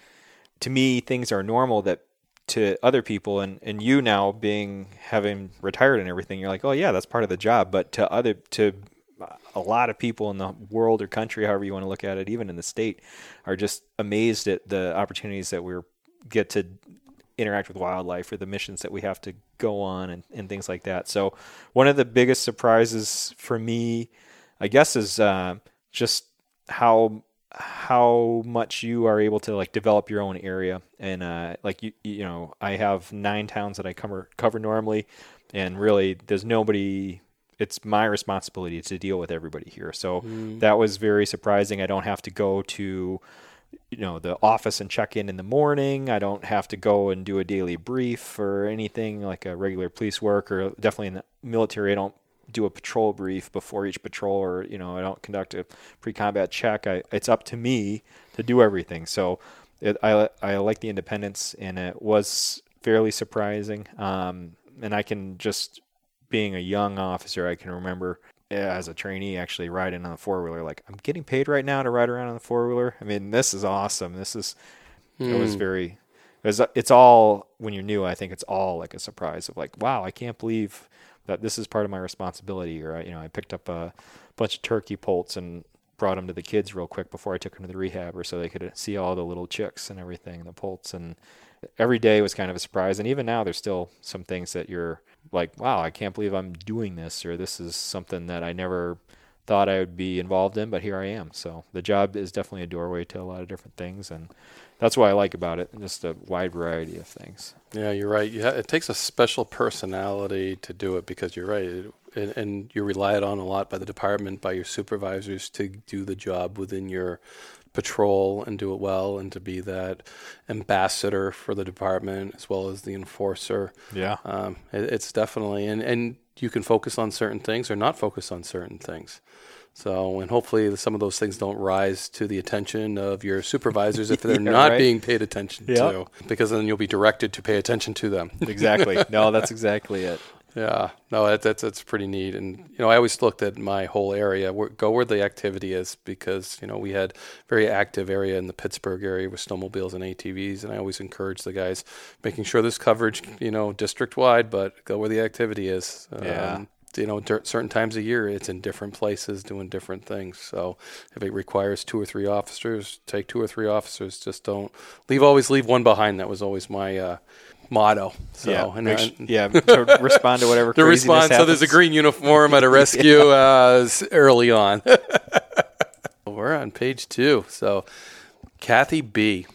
S5: to me, things are normal that to other people and, and you now being having retired and everything, you're like, oh yeah, that's part of the job. But to other to a lot of people in the world or country, however you want to look at it, even in the state, are just amazed at the opportunities that we're get to interact with wildlife or the missions that we have to go on and, and things like that. So one of the biggest surprises for me, I guess, is uh, just how how much you are able to like develop your own area and uh, like you you know I have nine towns that I cover cover normally, and really there's nobody it's my responsibility to deal with everybody here. So mm. that was very surprising. I don't have to go to you know the office and check in in the morning. I don't have to go and do a daily brief or anything like a regular police work or definitely in the military. I don't do a patrol brief before each patrol or you know I don't conduct a pre-combat check. I, it's up to me to do everything. So it, I I like the independence and it was fairly surprising. Um, and I can just being a young officer, I can remember as a trainee actually riding on a four wheeler. Like I'm getting paid right now to ride around on the four wheeler. I mean, this is awesome. This is mm. it was hmm. very it was, it's all when you're new. I think it's all like a surprise of like, wow, I can't believe that this is part of my responsibility. Or you know, I picked up a bunch of turkey poults and brought them to the kids real quick before I took them to the rehab, or so they could see all the little chicks and everything, the poults, and every day was kind of a surprise. And even now, there's still some things that you're like, wow, I can't believe I'm doing this, or this is something that I never thought I would be involved in, but here I am. So the job is definitely a doorway to a lot of different things, and that's what I like about it, just a wide variety of things.
S2: Yeah, you're right. You ha- it takes a special personality to do it because you're right, it, and, and you're relied on a lot by the department, by your supervisors to do the job within your patrol and do it well and to be that ambassador for the department as well as the enforcer.
S5: Yeah. Um,
S2: it, it's definitely, and, and you can focus on certain things or not focus on certain things. So, and hopefully some of those things don't rise to the attention of your supervisors if they're yeah, not right. being paid attention to, because then you'll be directed to pay attention to them.
S5: exactly. No, that's exactly it.
S2: Yeah, no, that, that's that's pretty neat. And you know, I always looked at my whole area, where, go where the activity is, because you know we had very active area in the Pittsburg area with snowmobiles and ATVs, and I always encourage the guys making sure there's coverage, you know, district wide, but go where the activity is.
S5: Yeah.
S2: Um, you know, certain times a year, it's in different places doing different things. So if it requires two or three officers, take two or three officers. Just don't leave. Always leave one behind. That was always my uh, motto. So
S5: yeah,
S2: and, and-
S5: yeah, to respond to whatever
S2: to respond. So there's a green uniform at a rescue uh, early on. We're on page two. So, Kathy B,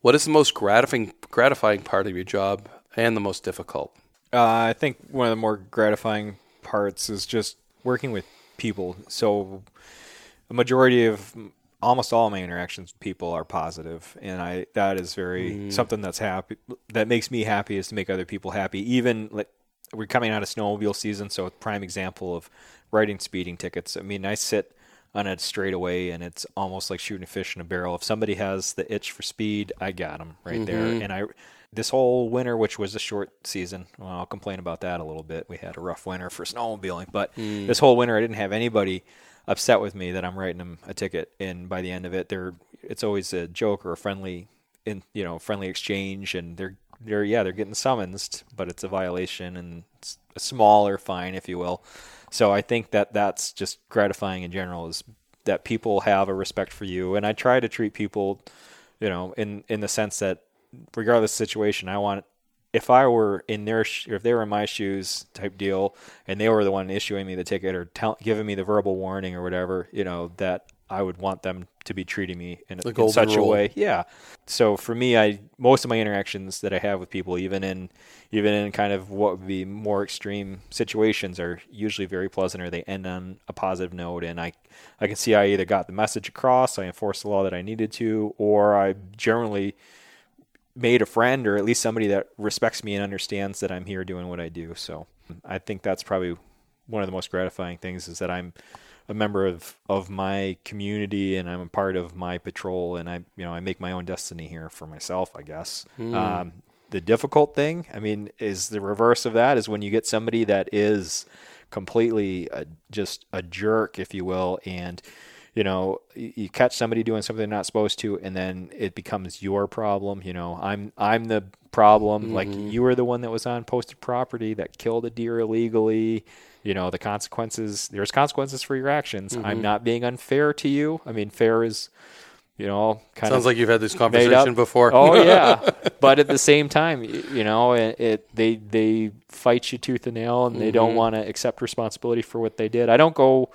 S2: what is the most gratifying gratifying part of your job and the most difficult?
S5: Uh, I think one of the more gratifying parts is just working with people. So, a majority of almost all my interactions with people are positive, and I that is very mm. something that's happy that makes me happy is to make other people happy. Even like we're coming out of snowmobile season, so a prime example of writing speeding tickets. I mean, I sit on a straightaway, and it's almost like shooting a fish in a barrel. If somebody has the itch for speed, I got them right there. Mm-hmm. And I, this whole winter, which was a short season, well, I'll complain about that a little bit. We had a rough winter for snowmobiling, but mm. this whole winter, I didn't have anybody upset with me that I'm writing them a ticket. And by the end of it, they're it's always a joke or a friendly, in you know, friendly exchange, and they're they're yeah they're getting summonsed, but it's a violation and it's a smaller fine, if you will. So I think that that's just gratifying in general is that people have a respect for you, and I try to treat people, you know, in in the sense that regardless of the situation, I want if I were in their sh- if they were in my shoes type deal, and they were the one issuing me the ticket or tell, giving me the verbal warning or whatever, you know, that I would want them to be treating me in,
S2: The
S5: in such
S2: rule.
S5: a way. Yeah. So for me, I most of my interactions that I have with people, even in even in kind of what would be more extreme situations, are usually very pleasant or they end on a positive note. And I I can see I either got the message across, I enforced the law that I needed to, or I generally made a friend or at least somebody that respects me and understands that I'm here doing what I do. So I think that's probably one of the most gratifying things is that I'm a member of, of my community and I'm a part of my patrol and I you know I make my own destiny here for myself I guess. Um, the difficult thing I mean is the reverse of that is when you get somebody that is completely uh, just a jerk if you will and you know you, catch somebody doing something they're not supposed to and then it becomes your problem you know i'm i'm the problem like you were the one that was on posted property that killed a deer illegally you know the consequences there's consequences for your actions i'm not being unfair to you i mean fair is you know kind of
S2: Sounds
S5: of
S2: like you've had this conversation before.
S5: Oh yeah, but at the same time, you know, it, it they they fight you tooth and nail, and they don't
S2: Mm-hmm.
S5: want to accept responsibility for what they did. I don't go.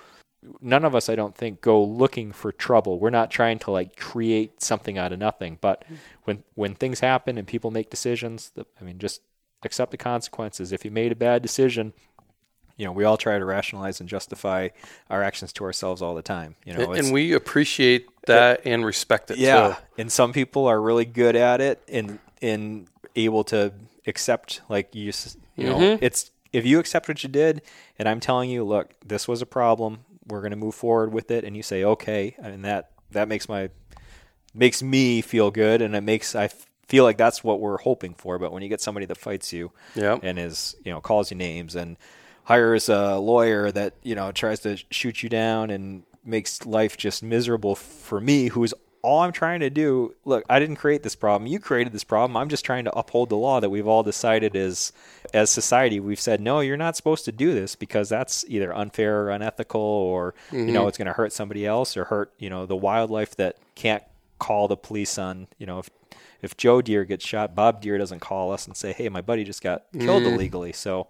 S5: None of us, I don't think, go looking for trouble. We're not trying to like create something out of nothing. But when when things happen and people make decisions, the, I mean, just accept the consequences. If you made a bad decision, you know, we all try to rationalize and justify our actions to ourselves all the time. You know,
S2: and, and we appreciate that and respect it
S5: yeah,
S2: too.
S5: and some people are really good at it and and able to accept like you you know
S2: Mm-hmm.
S5: it's if you accept what you did and I'm telling you, look, this was a problem. We're going to move forward with it, and you say okay, and that that makes my makes me feel good, and it makes I f- feel like that's what we're hoping for. But when you get somebody that fights you,
S2: Yep.
S5: and is you know calls you names and hires a lawyer that you know tries to shoot you down and makes life just miserable for me who's all I'm trying to do look I didn't create this problem. You created this problem. I'm just trying to uphold the law that we've all decided is as society. We've said no you're not supposed to do this because that's either unfair or unethical or you know mm-hmm. it's going to hurt somebody else or hurt you know the wildlife that can't call the police on you know if if Joe Deer gets shot, Bob Deer doesn't call us and say, "Hey, my buddy just got killed mm-hmm. illegally." So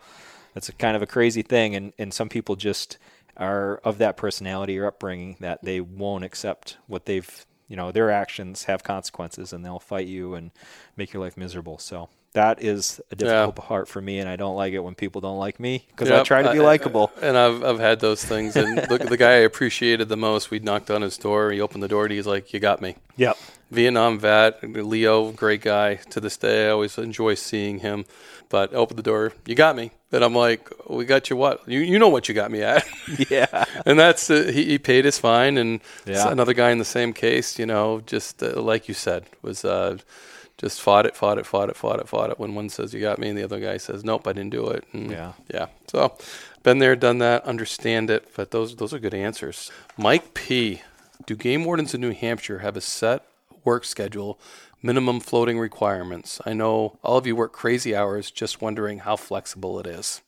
S5: that's a kind of a crazy thing, and and some people just are of that personality or upbringing that they won't accept what they've you know their actions have consequences, and they'll fight you and make your life miserable. So. That is a difficult part for me, and I don't like it when people don't like me because I try to be likable.
S2: And I've I've had those things. And the, the guy I appreciated the most, we knocked on his door. He opened the door. and He's like, "You got me."
S5: Yep.
S2: Vietnam vet, Leo, great guy. To this day, I always enjoy seeing him. But open the door, you got me. And I'm like, we got you what? You you know what you got me at?
S5: Yeah.
S2: and that's uh, he, he paid his fine. And
S5: Yeah.
S2: another guy in the same case, you know, just uh, like you said, was uh, just fought it, fought it, fought it, fought it, fought it. When one says you got me, and the other guy says nope, I didn't do it. And
S5: Yeah.
S2: yeah. So been there, done that, understand it. But those those are good answers. Mike P. Do game wardens in New Hampshire have a set work schedule, minimum floating requirements? I know all of you work crazy hours. Just wondering how flexible it is.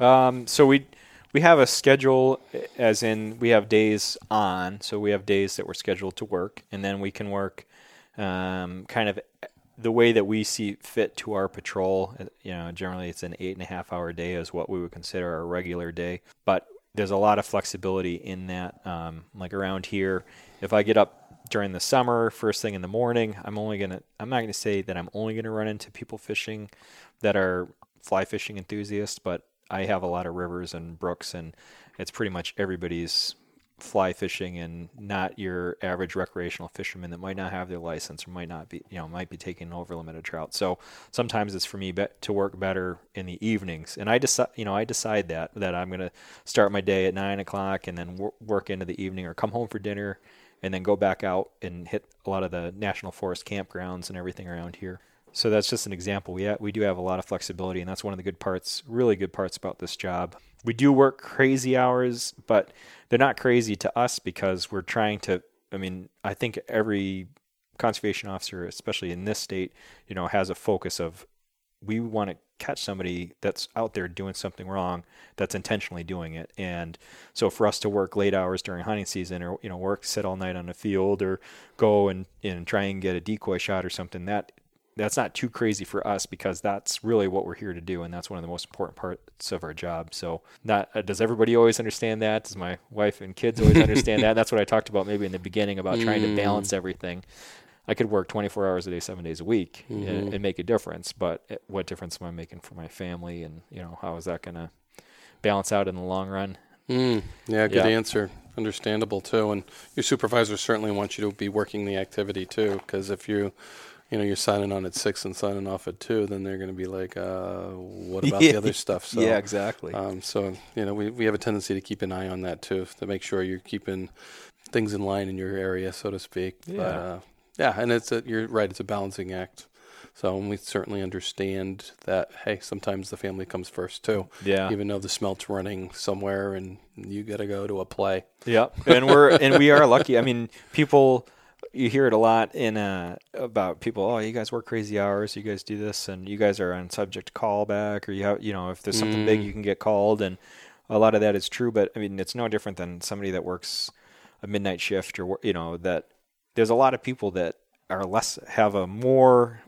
S5: Um, so we we have a schedule, as in we have days on. So we have days that we're scheduled to work, and then we can work um, kind of the way that we see fit to our patrol. Uh, You know, generally it's an eight and a half hour day is what we would consider our regular day, but there's a lot of flexibility in that. Um, like around here, if I get up during the summer, first thing in the morning, I'm only gonna I'm not gonna say that I'm only gonna run into people fishing that are fly fishing enthusiasts, but I have a lot of rivers and brooks, and it's pretty much everybody's fly fishing and not your average recreational fisherman that might not have their license or might not be, you know, might be taking over limited trout. So sometimes it's for me be- to work better in the evenings, and I decide, you know, I decide that that I'm going to start my day at nine o'clock and then wor- work into the evening or come home for dinner and then go back out and hit a lot of the national forest campgrounds and everything around here. So that's just an example. We ha- we do have a lot of flexibility, and that's one of the good parts, really good parts about this job. We do work crazy hours, but they're not crazy to us because we're trying to. I mean, I think every conservation officer, especially in this state, you know, has a focus of we want to catch somebody that's out there doing something wrong that's intentionally doing it. And so for us to work late hours during hunting season or you know work sit all night on a field or go and, and try and get a decoy shot or something that that's not too crazy for us because that's really what we're here to do and that's one of the most important parts of our job. So not uh, does everybody always understand that? Does my wife and kids always understand that? That's what i talked about maybe in the beginning about trying to balance everything I could work 24 hours a day, seven days a week, and, and make a difference. But it- what difference am I making for my family? And you know, how is that going to balance out in the long run?
S2: Mm, yeah, good
S5: Yeah.
S2: answer. Understandable too. And your supervisor certainly wants you to be working the activity too, because if you, you know, you're signing on at six and signing off at two, then they're going to be like, uh, what about the other stuff? So,
S5: yeah, exactly.
S2: Um, so you know, we we have a tendency to keep an eye on that too, to make sure you're keeping things in line in your area, so to speak. But,
S5: Yeah.
S2: uh, yeah, and it's a, you're right. It's a balancing act. So we certainly understand that. Hey, sometimes the family comes first too.
S5: Yeah.
S2: Even though the smelt's running somewhere and you got to go to a play.
S5: Yeah, and we're and we are lucky. I mean, people you hear it a lot in uh, about people. Oh, you guys work crazy hours. You guys do this, and you guys are on subject to callback, or you have you know if there's something big, you can get called, and a lot of that is true. But I mean, it's no different than somebody that works a midnight shift, or you know that there's a lot of people that are less have a more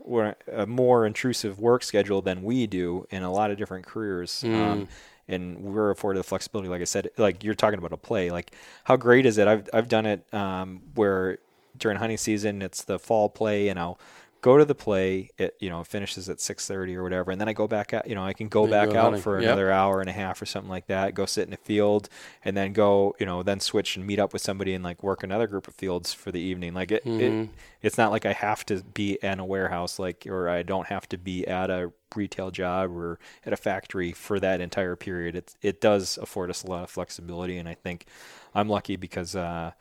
S5: a more intrusive work schedule than we do in a lot of different careers. Um, and we're afforded the flexibility. Like I said, like you're talking about a play. Like how great is it? I've I've done it um, where during hunting season it's the fall play, and I'll go to the play. It you know finishes at six thirty or whatever, and then I go back out. You know I can go back
S2: go
S5: out
S2: hunting.
S5: for
S2: Yep.
S5: another hour and a half or something like that. Go sit in a field, and then go you know then switch and meet up with somebody and like work another group of fields for the evening. Like it, it it's not like I have to be in a warehouse like or I don't have to be at a retail job or at a factory for that entire period. It it does afford us a lot of flexibility, and I think I'm lucky because uh,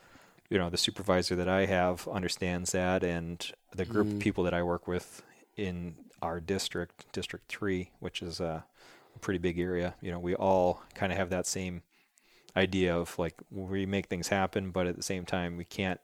S5: you know the supervisor that I have understands that, and the group of mm. people that I work with in our district, District Three, which is a, pretty big area. You know, we all kind of have that same idea of like we make things happen, but at the same time we can't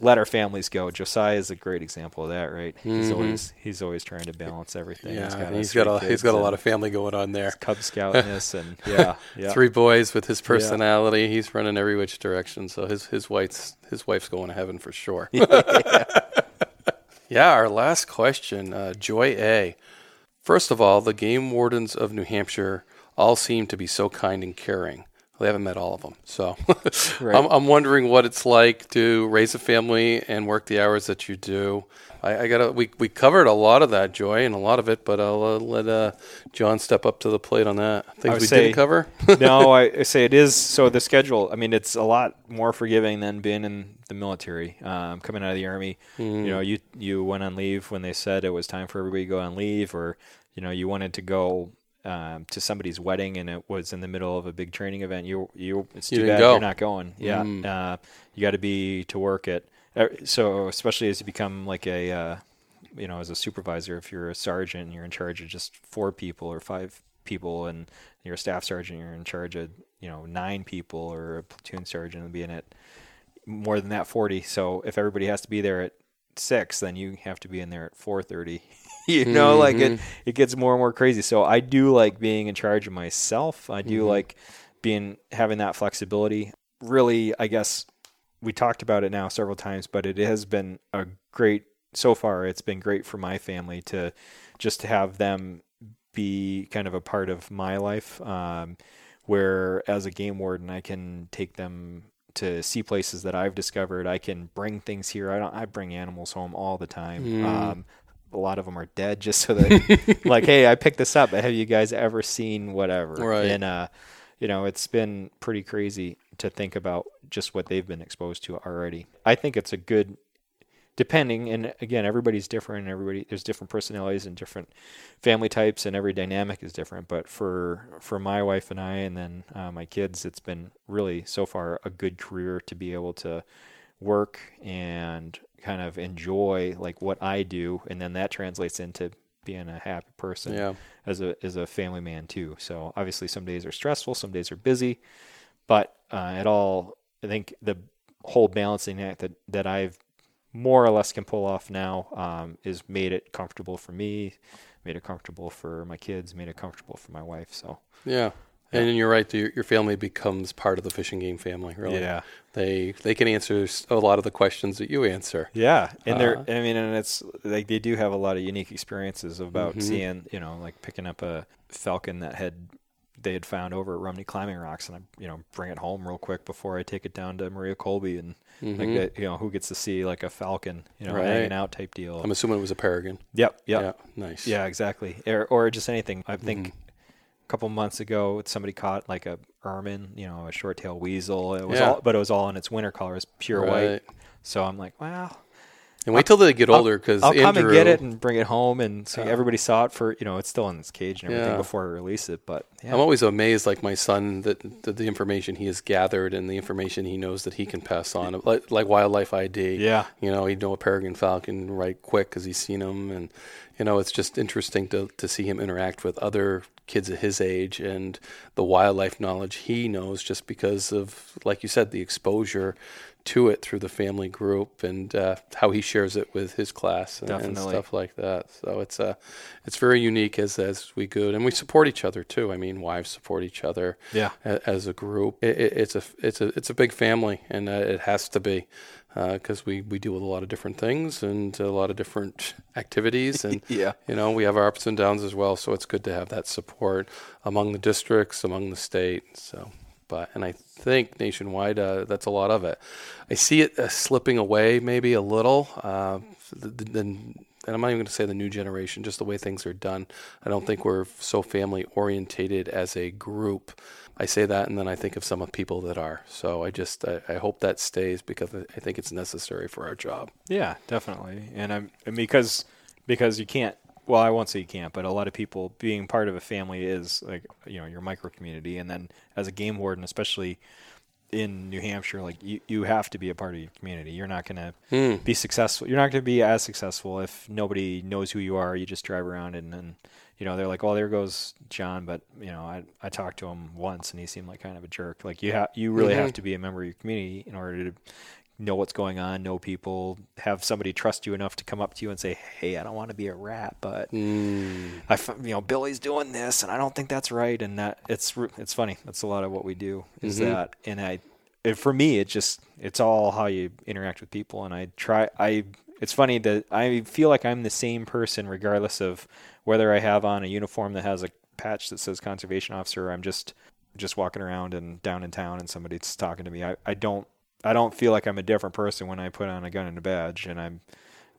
S5: let our families go. Josiah is a great example of that, right? He's mm-hmm. always he's always trying to balance everything.
S2: Yeah,
S5: got
S2: he's got a he's got a lot of family going on there.
S5: Cub Scoutness and yeah, yeah.
S2: Three boys with his personality. He's running every which direction. So his his wife's his wife's going to heaven for sure. yeah. Yeah, our last question, uh, Joy A. First of all, the game wardens of New Hampshire all seem to be so kind and caring. They haven't met all of them, so
S5: Right.
S2: I'm, I'm wondering what it's like to raise a family and work the hours that you do. I, I gotta. We we covered a lot of that, Joy, and a lot of it, but I'll uh, let uh, John step up to the plate on that. Things we
S5: say-
S2: didn't cover.
S5: no, I, I say it is. So the schedule, I mean, it's a lot more forgiving than being in the military. Um, coming out of the army, you know, you you went on leave when they said it was time for everybody to go on leave, or you know, you wanted to go um, to somebody's wedding and it was in the middle of a big training event. You you it's
S2: You
S5: too
S2: didn't
S5: bad
S2: go.
S5: you're not going. Yeah, uh, you got to be to work it. Uh, So especially as you become like a uh, you know, as a supervisor, if you're a sergeant, you're in charge of just four people or five people, and you're a staff sergeant, you're in charge of you know nine people, or a platoon sergeant being at more than that 40. So if everybody has to be there at six, then you have to be in there at 4:30. you know, mm-hmm. like it it gets more and more crazy. So I do like being in charge of myself. I do mm-hmm. like being having that flexibility. Really, I guess we talked about it now several times, but it has been a great so far. It's been great for my family to just to have them be kind of a part of my life. Um, where as a game warden, I can take them to see places that I've discovered. I can bring things here. I don't. I bring animals home all the time. Mm. Um, a lot of them are dead, just so that like, hey, I picked this up. Have you guys ever seen whatever?
S2: Right.
S5: And uh, you know, it's been pretty crazy to think about just what they've been exposed to already. I think it's a good depending and again everybody's different and everybody there's different personalities and different family types and every dynamic is different but for for my wife and i and then uh, my kids it's been really so far a good career to be able to work and kind of enjoy like what i do and then that translates into being a happy person
S2: yeah.
S5: as a as a family man too so obviously some days are stressful some days are busy but uh, it all i think the whole balancing act that that i've more or less can pull off now um, is made it comfortable for me, made it comfortable for my kids, made it comfortable for my wife. So
S2: yeah. yeah. And you're right. Your, your family becomes part of the Fish and Game family. Really,
S5: yeah.
S2: They they can answer a lot of the questions that you answer.
S5: Yeah, and uh, they're I mean, and it's like they do have a lot of unique experiences about mm-hmm. seeing you know like picking up a falcon that had they had found over at Rumney Climbing Rocks, and I you know bring it home real quick before I take it down to Maria Colby, and mm-hmm. like you know who gets to see like a falcon, you know, right. hanging out type deal.
S2: I'm assuming it was a peregrine.
S5: Yep, yep.
S2: Yeah, nice.
S5: Yeah, exactly. Or, or just anything. I think mm-hmm. a couple months ago somebody caught like a ermine, you know, a short tail weasel. It was yeah. all, but it was all in its winter colors, pure right. white. So I'm like, wow,
S2: and wait till they get older because
S5: I'll, I'll come and get it and bring it home and so uh, everybody saw it for you know it's still in its cage and everything yeah. before I release it. But
S2: yeah. I'm always amazed, like my son, that, that, the information he has gathered and the information he knows that he can pass on, like, like wildlife ID.
S5: Yeah,
S2: you know he'd know a peregrine falcon right quick because he's seen them, and you know it's just interesting to to see him interact with other kids at his age and the wildlife knowledge he knows just because of like you said the exposure to it through the family group and uh, how he shares it with his class and, and, stuff like that. So it's uh, it's very unique as as we go and we support each other too. I mean, wives support each other.
S5: Yeah.
S2: A, as a group, it, it, it's a it's a it's a big family, and uh, it has to be because uh, we we deal with a lot of different things and a lot of different activities, and
S5: yeah,
S2: you know, we have our ups and downs as well. So it's good to have that support among the districts, among the state. So and I think nationwide uh, that's a lot of it. I see it uh, slipping away maybe a little. Uh, the, the, and I'm not even going to say the new generation, just the way things are done. I don't think we're so family orientated as a group. I say that, and then I think of some of people that are. So I just I, I hope that stays because I think it's necessary for our job.
S5: Yeah, definitely. And I'm and because because you can't well, I won't say you can't, but a lot of people being part of a family is like you know your micro community, and then as a game warden, especially in New Hampshire, like you, you have to be a part of your community. You're not going to hmm. be successful. You're not going to be as successful if nobody knows who you are. You just drive around and then, you know, they're like, oh, there goes John. But, you know, I, I talked to him once and he seemed like kind of a jerk. Like you have, you really mm-hmm. have to be a member of your community in order to know what's going on, know people, have somebody trust you enough to come up to you and say, "Hey, I don't want to be a rat, but mm. I, you know, Billy's doing this, and I don't think that's right." And that it's it's funny. That's a lot of what we do is mm-hmm. that, and I, it, for me, it just it's all how you interact with people, and I try. I it's funny that I feel like I'm the same person regardless of whether I have on a uniform that has a patch that says conservation officer. Or I'm just just walking around and down in town and somebody's talking to me. I, I don't I don't feel like I'm a different person when I put on a gun and a badge, and I'm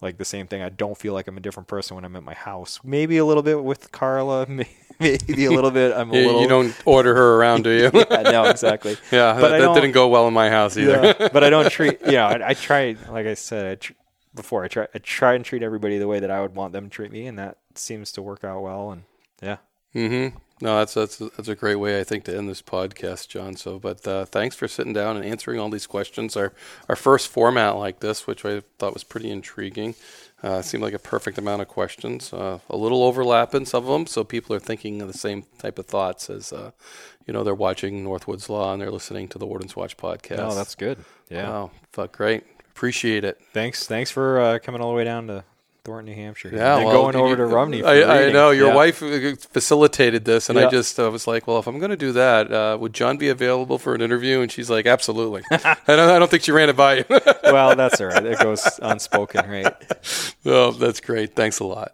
S5: like the same thing. I don't feel like I'm a different person when I'm at my house. Maybe a little bit with Carla, maybe a little bit. I'm a
S2: you,
S5: little.
S2: You don't order her around, do you?
S5: yeah, no, exactly.
S2: yeah, but that, that didn't go well in my house either.
S5: Yeah, but I don't treat. You know, I, I try. Like I said, I tr- before, I try. I try and treat everybody the way that I would want them to treat me, and that seems to work out well. And yeah.
S2: Mm-hmm. No, that's that's that's a great way I think to end this podcast, John. So, but uh, thanks for sitting down and answering all these questions. Our our first format like this, which I thought was pretty intriguing, uh, seemed like a perfect amount of questions. Uh, a little overlap in some of them, so people are thinking of the same type of thoughts as uh, you know they're watching Northwoods Law and they're listening to the Warden's Watch podcast.
S5: Oh, that's good. Yeah.
S2: Wow, fuck, great. Appreciate it.
S5: Thanks. Thanks for uh, coming all the way down to Thornton, New Hampshire.
S2: Yeah,
S5: and
S2: well,
S5: going over
S2: you-
S5: to Rumney. For
S2: I, I know your
S5: Yeah.
S2: wife uh, facilitated this, and I just uh, was like, "Well, if I'm going to do that, uh, would John be available for an interview?" And she's like, "Absolutely." I don't, I don't think she ran it by you.
S5: well, that's all right. It goes unspoken, right?
S2: oh, that's great. Thanks a lot.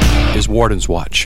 S2: is Warden's Watch.